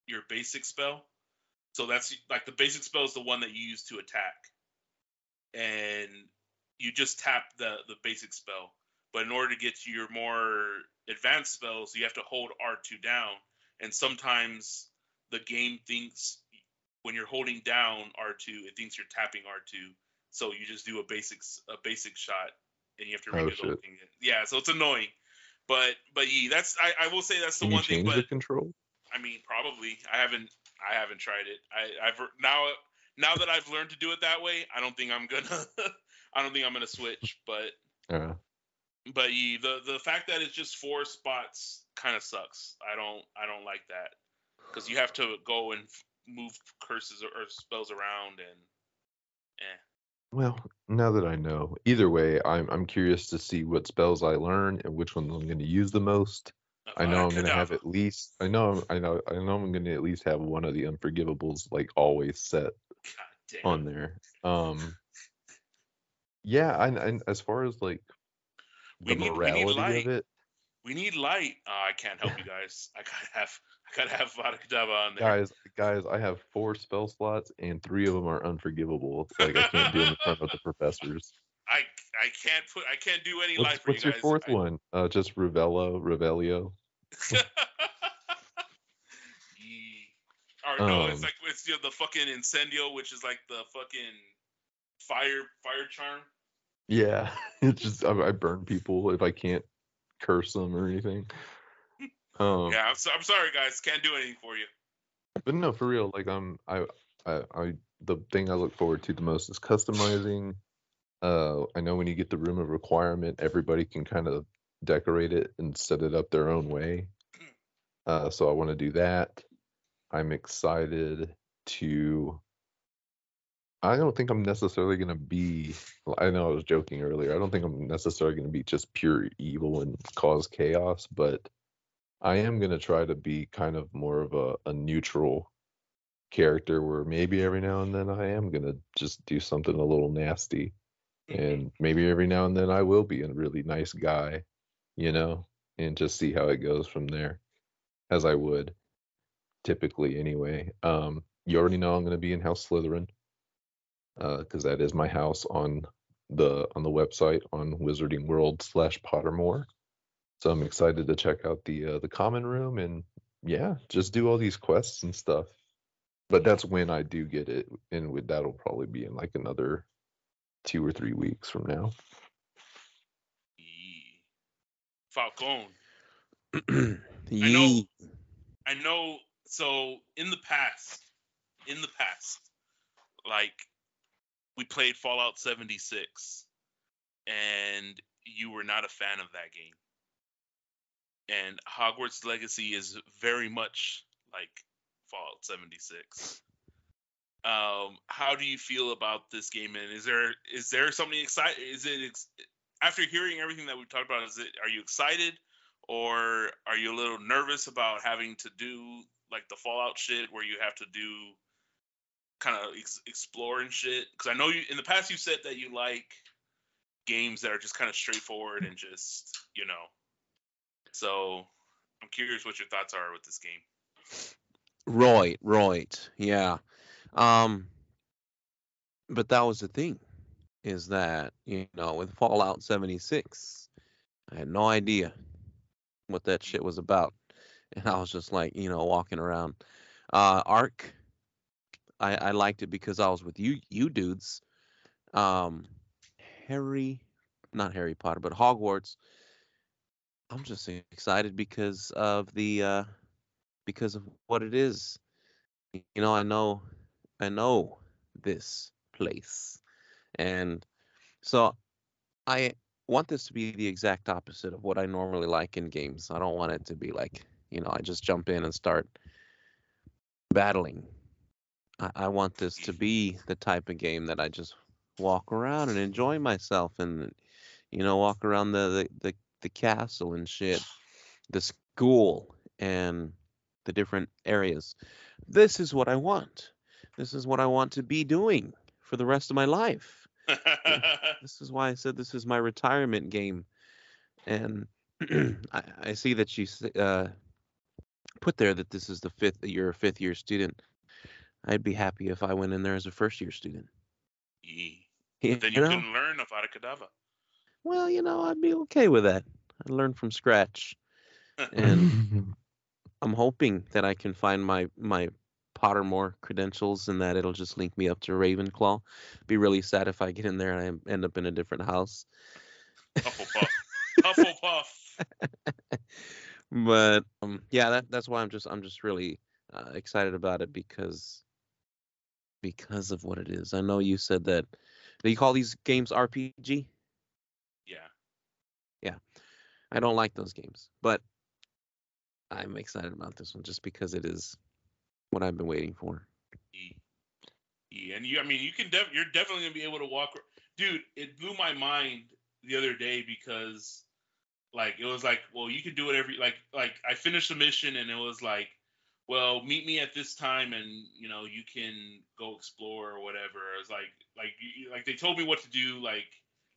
your basic spell. So that's like the basic spell is the one that you use to attack, and you just tap the the basic spell. But in order to get to your more advanced spells, you have to hold R2 down, and sometimes the game thinks when you're holding down R2, it thinks you're tapping R2. So you just do a basic a basic shot, and you have to Oh, redo the whole thing. Yeah, so it's annoying. But but yeah, that's I, I will say that's the Can you one thing. change But the control? I mean, probably. I haven't. I haven't tried it. I, I've now. Now that I've learned to do it that way, I don't think I'm gonna. I don't think I'm gonna switch. But Yeah. but yeah, the the fact that it's just four spots kind of sucks. I don't. I don't like that because you have to go and f- move curses or, or spells around and. Eh. Well, now that I know, either way, I'm I'm curious to see what spells I learn and which ones I'm going to use the most. I know I'm going to have at least I know I'm- know I know I'm to at least have one of the unforgivables like always set Kedavra. God damn. on there. Um yeah, and, and as far as like We the need- morality light. of it, We need light. Uh, I can't help you guys. I gotta have. I gotta have Vada Kedavra on there. guys, guys, I have four spell slots and three of them are unforgivable. Like I can't do them in front of the professors. I I can't put. I can't do any What's, for what's you your fourth I- one? Uh, just Revello, Revelio. Yee. Or no, it's Um, like it's you know, the fucking incendio, which is like the fucking fire fire charm. Yeah, it's just I, I burn people if I can't curse them or anything. Um, Yeah, I'm, so, I'm sorry, guys. Can't do anything for you. but no, for real. Like um, I, I, I, the thing I look forward to the most is customizing. Uh, I know when you get the room of requirement, everybody can kind of decorate it and set it up their own way. Uh, so I want to do that. I'm excited to. I don't think I'm necessarily going to be. I know I was joking earlier. I don't think I'm necessarily going to be just pure evil and cause chaos, but I am going to try to be kind of more of a, a neutral character where maybe every now and then I am going to just do something a little nasty. And maybe every now and then I will be a really nice guy, you know, and just see how it goes from there, as I would typically anyway. Um, you already know I'm going to be in House Slytherin because that is my house on the on the website on Wizarding World slash Pottermore. So I'm excited to check out the uh, the common room and yeah, just do all these quests and stuff. But that's when I do get it, and with that'll probably be in like another two or three weeks from now. Falcon. Falcone. know. I know. So in the past, in the past, like we played Fallout 76, and you were not a fan of that game. And Hogwarts Legacy is very much like Fallout 76. Um, how do you feel about this game? And is there is there something excited? Is it ex- after hearing everything that we've talked about? Is it are you excited, or are you a little nervous about having to do like the Fallout shit where you have to do kind of ex- explore and shit? Because I know you in the past you said that you like games that are just kind of straightforward and just you know. So I'm curious what your thoughts are with this game. Right, right. Yeah. Um but that was the thing. is that you know with Fallout 76, I had no idea what that shit was about, and I was just like you know walking around. Uh, Ark, I I liked it because I was with you you dudes. Um, Harry, not Harry Potter, but Hogwarts. I'm just excited because of the uh because of what it is. You know, I know I know this place. And so I want this to be the exact opposite of what I normally like in games. I don't want it to be like, you know, I just jump in and start battling. I, I want this to be the type of game that I just walk around and enjoy myself and you know, walk around the, the, the, the castle and shit, the school and the different areas. This is what I want. This is what I want to be doing for the rest of my life. This is why I said this is my retirement game. And I, I see that you uh, put there that this is the fifth, you're a fifth year student. I'd be happy if I went in there as a first year student. Yee. You then you know? couldn't learn Avada Kedavra. Well, you know, I'd be okay with that. I'd learn from scratch. And I'm hoping that I can find my my Pottermore credentials and that it'll just link me up to Ravenclaw. Be really sad if I get in there and I end up in a different house. Hufflepuff. Hufflepuff. But um, yeah, that that's why I'm just I'm just really uh, excited about it because because of what it is. I know you said that. Do you call these games RPG? Yeah. Yeah. I don't like those games, but I'm excited about this one just because it is what I've been waiting for. E. And you, I mean, you can, def- you're definitely gonna be able to walk. Dude, it blew my mind the other day because, like, it was like, well, you can do whatever. like, like I finished the mission and it was like, well, meet me at this time and you know you can go explore or whatever. It was like, like, like they told me what to do. Like,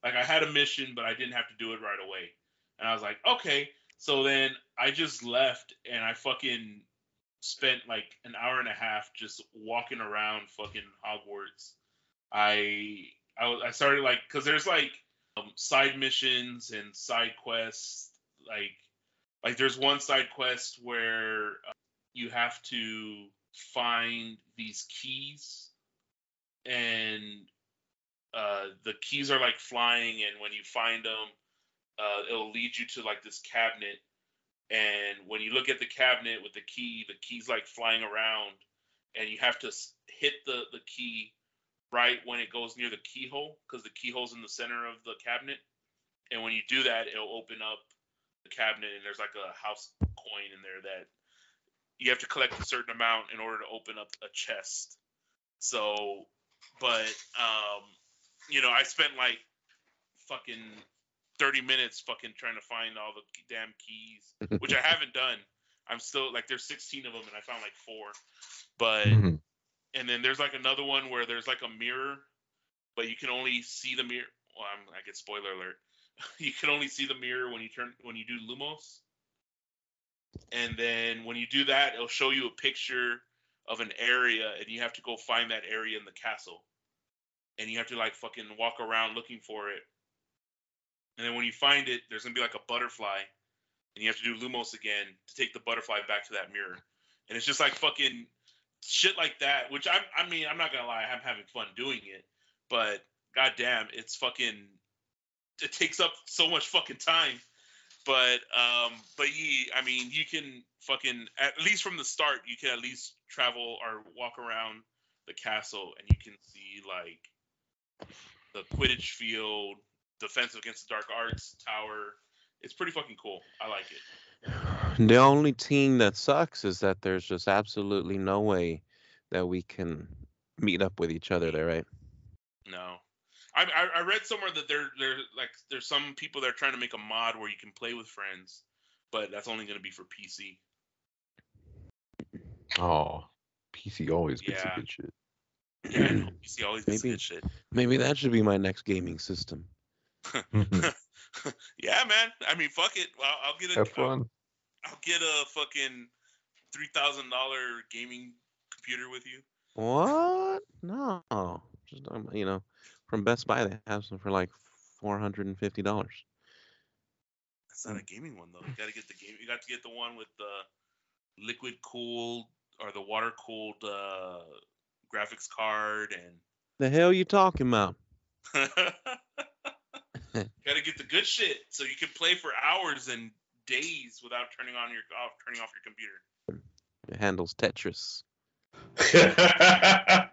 like I had a mission, but I didn't have to do it right away. And I was like, okay. So then I just left and I fucking spent like an hour and a half just walking around fucking Hogwarts. I I, I started like because there's like um, side missions and side quests like like there's one side quest where uh, you have to find these keys and uh, the keys are like flying and when you find them uh, it'll lead you to like this cabinet and when you look at the cabinet with the key the key's like flying around and you have to hit the the key right when it goes near the keyhole because the keyhole's in the center of the cabinet. And when you do that it'll open up the cabinet and there's like a house coin in there that you have to collect a certain amount in order to open up a chest. So but um you know i spent like fucking 30 minutes fucking trying to find all the damn keys which I haven't done. I'm still like there's 16 of them and I found like four. But Mhm. and then there's like another one where there's like a mirror, but you can only see the mirror. Well, I'm, I get spoiler alert. you can only see the mirror when you turn when you do Lumos. And then when you do that, it'll show you a picture of an area, and you have to go find that area in the castle. And you have to like fucking walk around looking for it. And then when you find it, there's gonna be like a butterfly, and you have to do Lumos again to take the butterfly back to that mirror. And it's just like fucking shit like that. Which I, I mean, I'm not gonna lie, I'm having fun doing it, but goddamn, it's fucking. It takes up so much fucking time. But um, but ye, I mean, you can fucking at least from the start, you can at least travel or walk around the castle, and you can see like the Quidditch field, Defense Against the Dark Arts Tower. It's pretty fucking cool. I like it. The only team that sucks is that there's just absolutely no way that we can meet up with each other there, right? No. I, I, I read somewhere that there there like there's some people that are trying to make a mod where you can play with friends, but that's only going to be for PC. Oh, PC always gets Yeah. a good shit. Yeah, I know. PC always gets Maybe. good shit. Maybe that should be my next gaming system. yeah, man. I mean, fuck it. I'll, I'll get a Have I'll, fun. I'll get a fucking three thousand dollar gaming computer with you. What? No. Just um, you know, from Best Buy. They have some for like four hundred and fifty dollars. That's not a gaming one though. You gotta get the game. You got to get the one with the liquid cooled or the water cooled uh, graphics card and. The hell you talking about? gotta get the good shit so you can play for hours and days without turning on your off turning off your computer. It handles Tetris.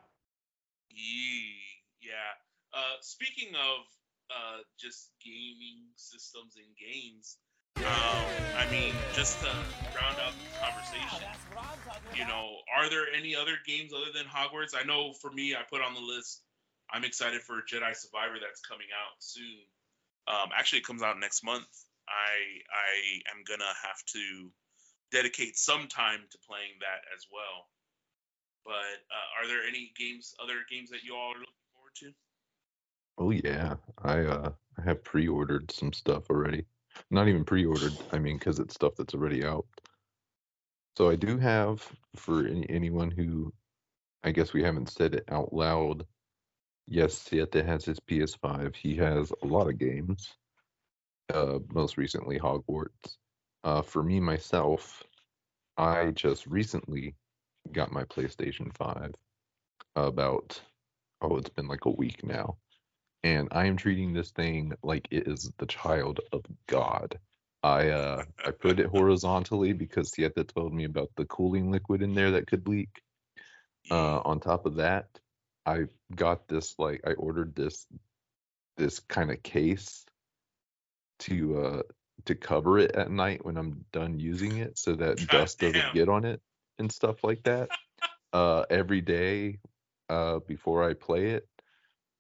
Yeah. Uh, speaking of uh, just gaming systems and games, um, I mean, just to round out the conversation, you know, are there any other games other than Hogwarts? I know for me, I put on the list. I'm excited for Jedi Survivor that's coming out soon. Um, actually, it comes out next month. I I am gonna have to dedicate some time to playing that as well. But uh, are there any games, other games that you all are looking forward to? Oh yeah, I uh I have pre-ordered some stuff already. Not even pre-ordered. I mean, because it's stuff that's already out. So I do have for any, anyone who, I guess we haven't said it out loud. Yes, Siete has his PS5. He has a lot of games. Uh, most recently Hogwarts. Uh, for me myself, I just recently got my PlayStation 5 about oh, it's been like a week now. And I am treating this thing like it is the child of God. I uh I put it horizontally because Sieta told me about the cooling liquid in there that could leak. Uh on top of that, I got this like I ordered this this kind of case to uh to cover it at night when I'm done using it so that God dust doesn't get on it and stuff like that. uh every day uh before I play it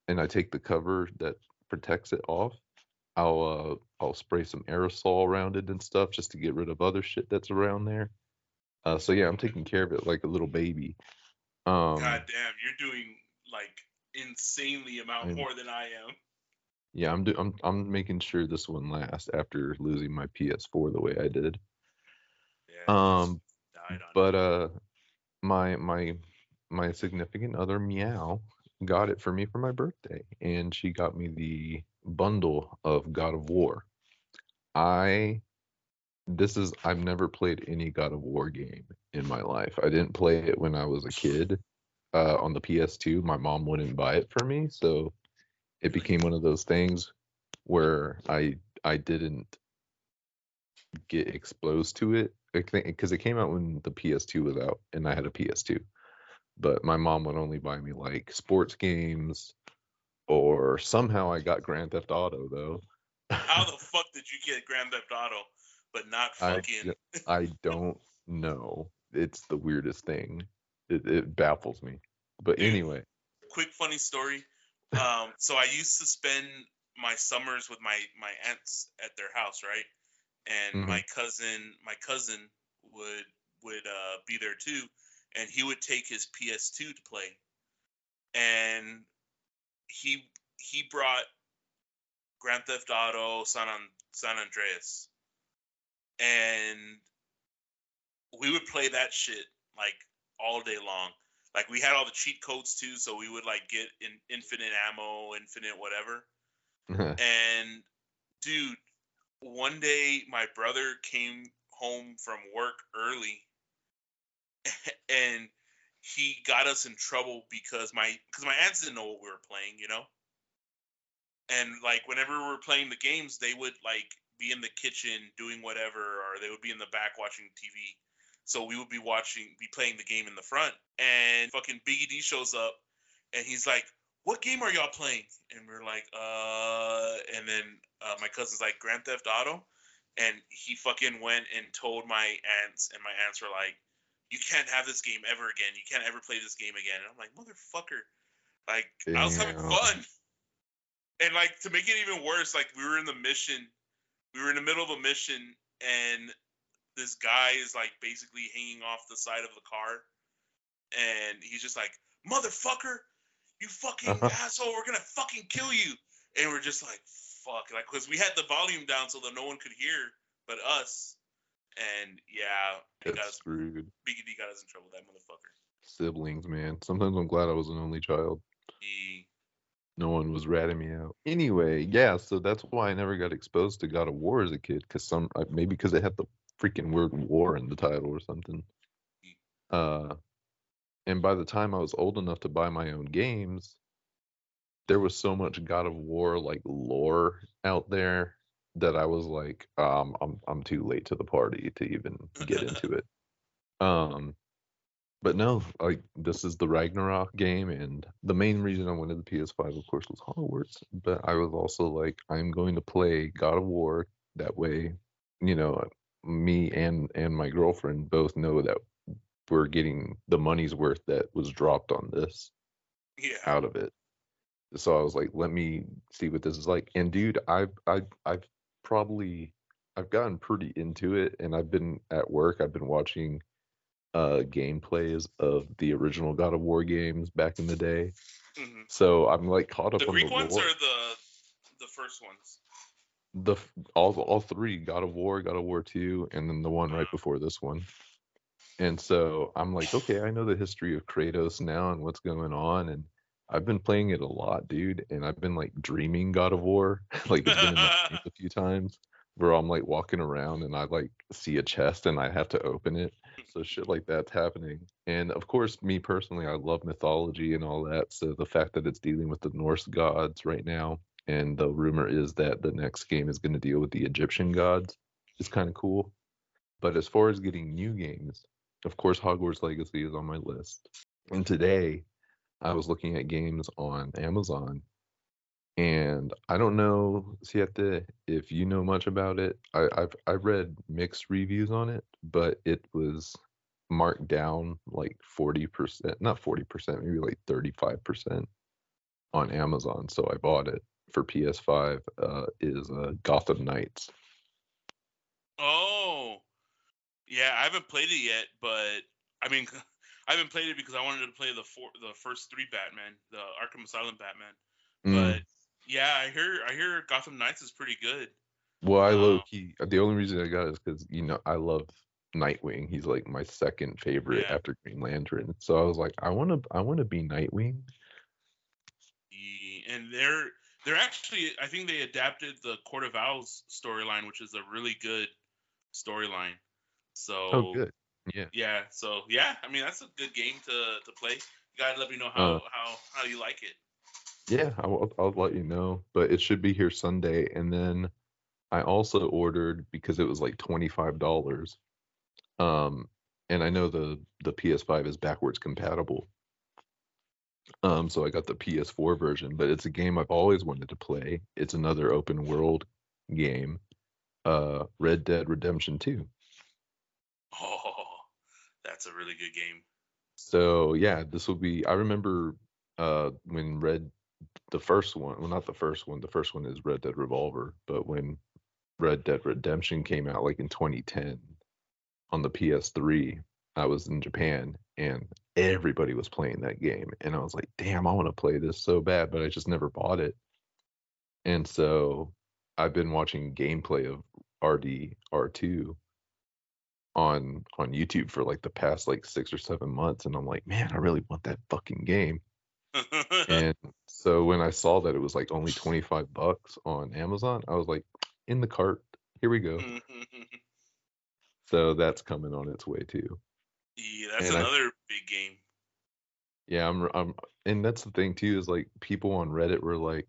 and I take the cover that protects it off, I'll uh I'll spray some aerosol around it and stuff just to get rid of other shit that's around there. Uh so yeah, I'm taking care of it like a little baby. Um God damn, you're doing insanely amount I'm- more than I am. yeah, I'm do- I'm I'm making sure this one lasts after losing my PS4 the way I did. Yeah, Um just died on but uh my my my significant other meow got it for me for my birthday and she got me the bundle of god of war i this is i've never played any god of war game in my life i didn't play it when i was a kid uh on the ps2 my mom wouldn't buy it for me so it became one of those things where i i didn't get exposed to it because it came out when the PS2 was out and I had a PS2. But my mom would only buy me like sports games or somehow I got Grand Theft Auto though. How the fuck did you get Grand Theft Auto, but not fucking? ju- I don't know. It's the weirdest thing. It, it baffles me. But anyway, quick funny story. Um, so I used to spend my summers with my my aunts at their house, right? And Mhm. my cousin, my cousin would would uh, be there too, and he would take his PS2 to play, and he he brought Grand Theft Auto San An- San Andreas, and we would play that shit like all day long. Like we had all the cheat codes too, so we would like get in infinite ammo, infinite whatever. Uh-huh. And dude, one day my brother came home from work early and he got us in trouble because my because my aunts didn't know what we were playing, you know? And like whenever we were playing the games, they would like be in the kitchen doing whatever or they would be in the back watching TV. So we would be watching be playing the game in the front and fucking Biggie D shows up and he's like, "What game are y'all playing?" And we're like, "Uh," and then uh, my cousin's like, "Grand Theft Auto," and he fucking went and told my aunts, and my aunts were like, "You can't have this game ever again. You can't ever play this game again." And I'm like, "Motherfucker!" Like I was having fun, and like to make it even worse, like we were in the mission, we were in the middle of a mission, and this guy is like basically hanging off the side of the car, and he's just like, "Motherfucker, you fucking Uh-huh. asshole, we're gonna fucking kill you." And we're just like, "Fuck!" Like, cause we had the volume down so that no one could hear but us. And yeah, it got that's us. screwed. Biggie D got us in trouble. That motherfucker. Siblings, man. Sometimes I'm glad I was an only child. He No one was ratting me out. Anyway, yeah, so that's why I never got exposed to God of War as a kid, because some uh, maybe because it had the freaking word war in the title or something. Uh, and by the time I was old enough to buy my own games, there was so much God of War like lore out there that I was like, um, I'm I'm too late to the party to even get into it. Um, but no, like this is the Ragnarok game, and the main reason I wanted the PS5, of course, was Hogwarts. But I was also like, I'm going to play God of War. That way, you know, me and and my girlfriend both know that we're getting the money's worth that was dropped on this Yeah. out of it. So I was like, let me see what this is like. And dude, I've I've I've probably I've gotten pretty into it and I've been at work, I've been watching uh gameplays of the original God of War games back in the day. Mhm. So I'm like caught up The on Greek the ones lore. or the the first ones? The all all three God of War, God of War 2 and then the one right before this one. And so I'm like, okay, I know the history of Kratos now and what's going on and I've been playing it a lot, dude, and I've been like dreaming God of War. like it's been a few times where I'm like walking around and I like see a chest and I have to open it. So shit like that's happening. And of course, me personally, I love mythology and all that. So the fact that it's dealing with the Norse gods right now, and the rumor is that the next game is going to deal with the Egyptian gods, It's kind of cool. But as far as getting new games, of course, Hogwarts Legacy is on my list. And today, I was looking at games on Amazon, and I don't know, Siete, if you know much about it. I, I've I've read mixed reviews on it, but it was marked down like forty percent, not forty percent, maybe like thirty-five percent on Amazon. So I bought it for PS5. Uh, is uh, Gotham Knights. Oh, yeah. I haven't played it yet, but I mean, I haven't played it because I wanted to play the four, the first three Batman, the Arkham Asylum Batman. Mm. But yeah, I hear I hear Gotham Knights is pretty good. Well, I low Um, key. The only reason I got it is because you know I love Nightwing. He's like my second favorite Yeah. after Green Lantern. So I was like, I want to, I want to be Nightwing. And they're they're actually I think they adapted the Court of Owls storyline, which is a really good storyline. So Oh, good. Yeah. yeah, so yeah, I mean that's a good game to to play. You gotta let me know how Uh, how how you like it. Yeah, I'll, I'll let you know, but it should be here Sunday. And then I also ordered because it was like twenty five dollars. Um, and I know the the PS5 is backwards compatible. Um, so I got the PS4 version, but it's a game I've always wanted to play. It's another open world game, uh, Red Dead Redemption 2. Oh, that's a really good game. So yeah, this will be. I remember uh when Red, the first one. Well, not the first one. The first one is Red Dead Revolver. But when Red Dead Redemption came out, like in 2010, on the PS3, I was in Japan and everybody was playing that game, and I was like, damn, I want to play this so bad, but I just never bought it. And so I've been watching gameplay of RD R2 on on YouTube for like the past like six or seven months, and I'm like, man, I really want that fucking game. And so when I saw that it was like only 25 bucks on Amazon, I was like, in the cart, here we go. So that's coming on its way too. Yeah, that's And I- another big game. Yeah, I'm I'm and that's the thing too is like people on Reddit were like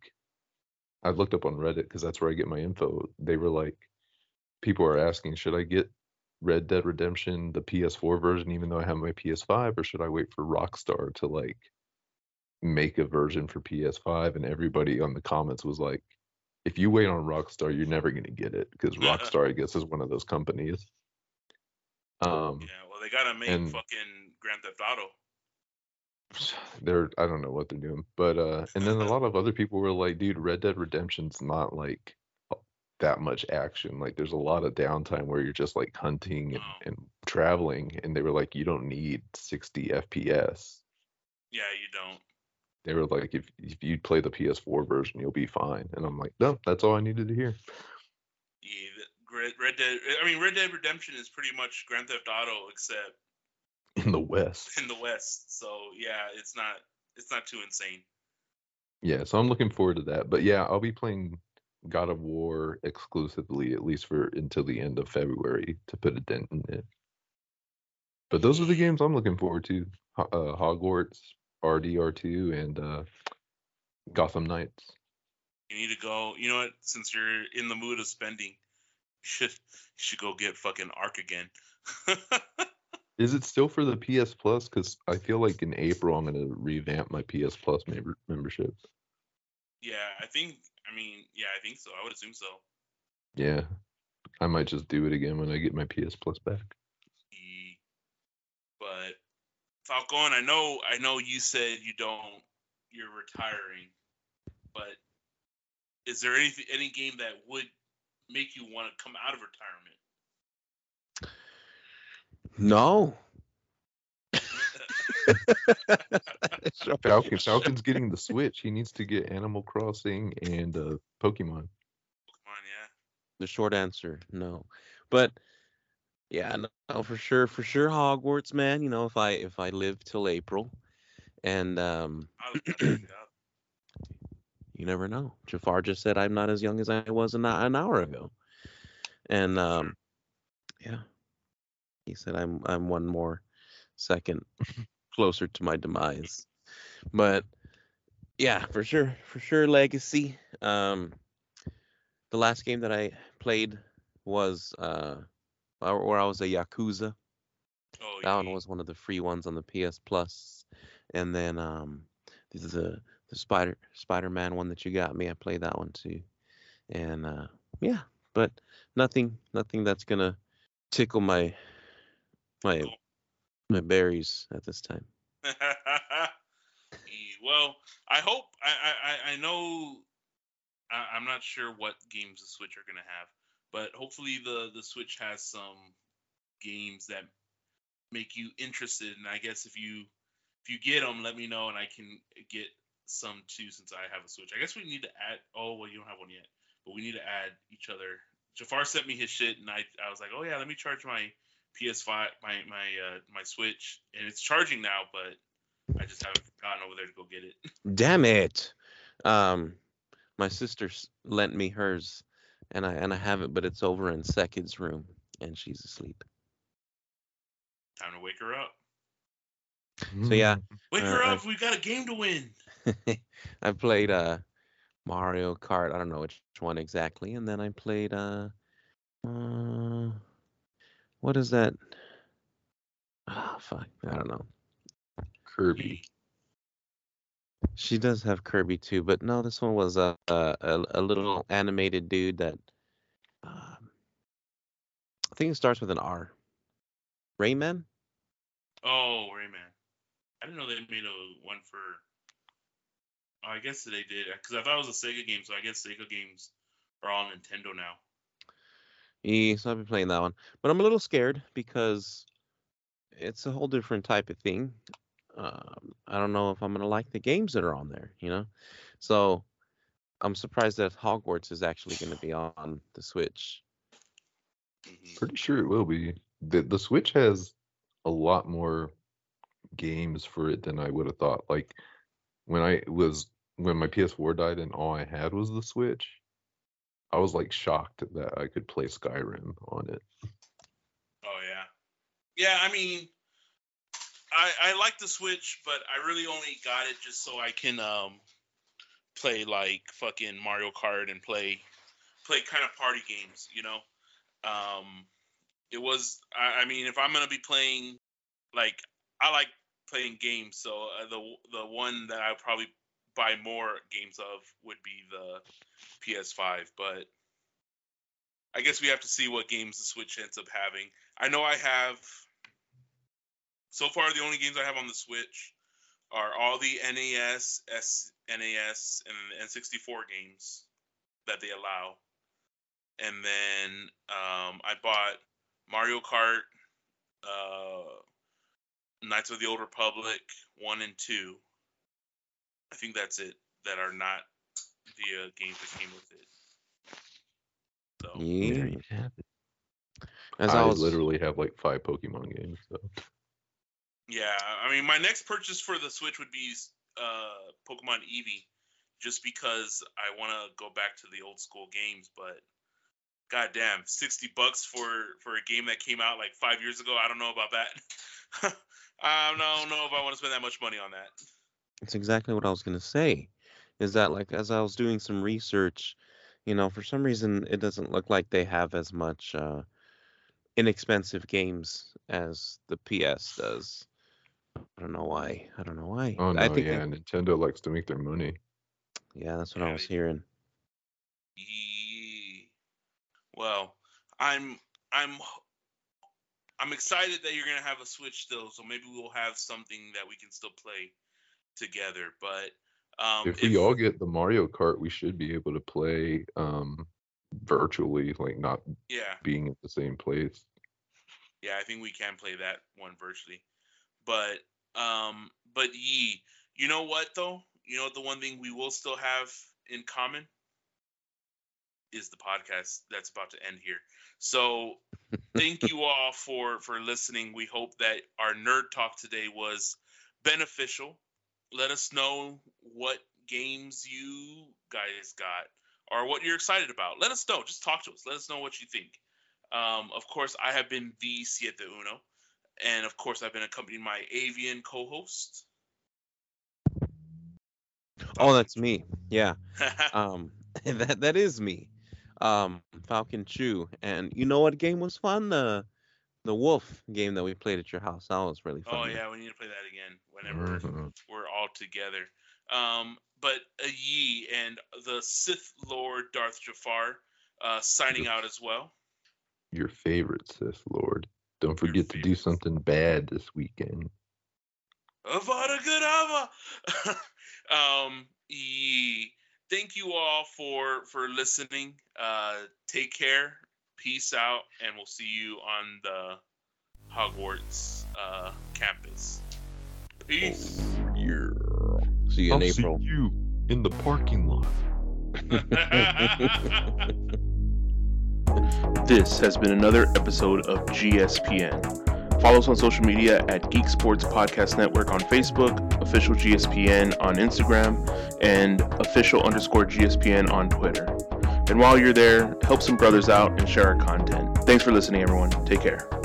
I looked up on Reddit because that's where I get my info. They were like people are asking, should I get Red Dead Redemption the PS4 version even though I have my PS5 or should I wait for Rockstar to like make a version for PS5 and everybody on the comments was like if you wait on Rockstar you're never going to get it because Rockstar I guess is one of those companies. Um Yeah, well, they gotta make and- fucking Grand Theft Auto. they're I don't know what they're doing, but uh, and then a lot of other people were like, dude, Red Dead Redemption's not like that much action. Like, there's a lot of downtime where you're just like hunting and, Oh. and traveling, and they were like, you don't need 60 FPS. Yeah, you don't. They were like, if if you play the PS4 version, you'll be fine. And I'm like, no, that's all I needed to hear. Yeah, Red, Red Dead. I mean, Red Dead Redemption is pretty much Grand Theft Auto, except In the West, in the West. So yeah, it's not it's not too insane. Yeah, so I'm looking forward to that. But yeah, I'll be playing God of War exclusively, at least for until the end of February, to put a dent in it. But those are the games I'm looking forward to: uh, Hogwarts, RDR2, and uh, Gotham Knights. You need to go. You know what? Since you're in the mood of spending, should should go get fucking Ark again. Is it still for the PS Plus? Because I feel like in April I'm gonna revamp my PS Plus member- membership. yeah, I think. I mean, yeah, I think so. I would assume so. Yeah, I might just do it again when I get my PS Plus back. But Falcon, I know, I know you said you don't, you're retiring, but is there any any game that would make you want to come out of retirement? No. Falcon Falcon's getting the Switch. He needs to get Animal Crossing and uh, Pokemon. Come on, yeah. The short answer, no. But yeah, no, no, for sure, for sure, Hogwarts, man. You know, if I if I live till April, and um, I was gonna check it out. You never know. Jafar just said I'm not as young as I was an, an hour ago, and um, yeah, he said I'm I'm one more second closer to my demise. But yeah, for sure, for sure, legacy. Um, the last game that I played was uh, where I was a yakuza. Oh, That one was one of the free ones on the PS Plus, and then um, this is the Spider Spider Man one that you got me. I played that one too, and uh, yeah, but nothing nothing that's gonna tickle my my my berries at this time. Well, I hope I I, I- know I, I'm not sure what games the Switch are gonna have, but hopefully the the Switch has some games that make you interested. And I guess if you if you get them, let me know and I can get some too since I have a Switch. I guess we need to add. Oh well, you don't have one yet, but we need to add each other. Jafar sent me his shit, and I I was like, oh yeah, let me charge my PS5 my my uh, my Switch, and it's charging now, but I just haven't gotten over there to go get it. Damn it! Um, my sister lent me hers, and I and I have it, but it's over in Sekid's room, and she's asleep. Time to wake her up. So yeah, Wake Uh, her up! We got a game to win. I played uh Mario Kart. I don't know which one exactly, and then I played uh, uh what is that? Ah, fuck, I don't know. Kirby. She does have Kirby too, but no, this one was a a, a, a little animated dude that um, I think it starts with an R. Rayman. Oh, Rayman. I didn't know they made a one for. I guess they did because I thought it was a Sega game, so I guess Sega games are all Nintendo now. Yeah, so I've been playing that one, but I'm a little scared because it's a whole different type of thing. Um, I don't know if I'm gonna like the games that are on there, you know. So I'm surprised that Hogwarts is actually gonna be on the Switch. Mhm. Pretty sure it will be. The the Switch has a lot more games for it than I would have thought. Like when I was when my PS4 died and all I had was the Switch, I was like shocked that I could play Skyrim on it. Oh yeah, yeah. I mean, I I like the Switch, but I really only got it just so I can um play like fucking Mario Kart and play play kind of party games, you know. Um, it was. I, I mean, if I'm gonna be playing, like, I like playing games, so uh, the the one that I probably buy more games of would be the PS5, but I guess we have to see what games the Switch ends up having. I know I have. So far, the only games I have on the Switch are all the NES, and N64 games that they allow. And then um, I bought Mario Kart, uh, Knights of the Old Republic 1 and 2. I think that's it, that are not the uh, games that came with it. So, Yeah, you have it. as I I was literally have like five Pokemon games. So. Yeah, I mean, my next purchase for the Switch would be uh, Pokemon Eevee, just because I want to go back to the old school games. But goddamn, sixty bucks for for a game that came out like five years ago. I don't know about that. I don't know if I want to spend that much money on that. It's exactly what I was gonna say. Is that like as I was doing some research, you know, for some reason it doesn't look like they have as much uh, inexpensive games as the PS does. I don't know why. I don't know why. Oh no, I think yeah, they- Nintendo likes to make their money. yeah, that's what I was hearing. Yee. Well, I'm I'm I'm excited that you're gonna have a Switch still, so maybe we'll have something that we can still play together. But um, if we all get the Mario Kart, we should be able to play um virtually, like not yeah being at the same place. yeah I think we can play that one virtually, but um but ye, you know what though? You know the one thing we will still have in common is the podcast that's about to end here. So thank you all for for listening. We hope that our nerd talk today was beneficial. Let us know what games you guys got or what you're excited about. Let us know. Just talk to us. Let us know what you think. Um, of course, I have been the Siete Uno, and of course, I've been accompanying my avian co-host. Oh, that's me. Yeah. Um, that that is me. Um, Falcon Chew. And you know what game was fun? The the wolf game that we played at your house. That was really fun. oh yeah, we need to play that again whenever Mhm. we're all together. Um, but uh, Yi and the Sith Lord Darth Jafar uh, signing out as well. Your favorite Sith Lord. Don't forget to do something bad this weekend. Avada Kedavra! um, Yi, thank you all for for listening. Uh, take care, peace out, and we'll see you on the Hogwarts uh, campus. Peace. Yeah. See you in I'll April. see you in the parking lot. This has been another episode of GSPN. Follow us on social media at Geek Sports Podcast Network on Facebook, official GSPN on Instagram, and official underscore GSPN on Twitter. And while you're there, help some brothers out and share our content. Thanks for listening, everyone. Take care.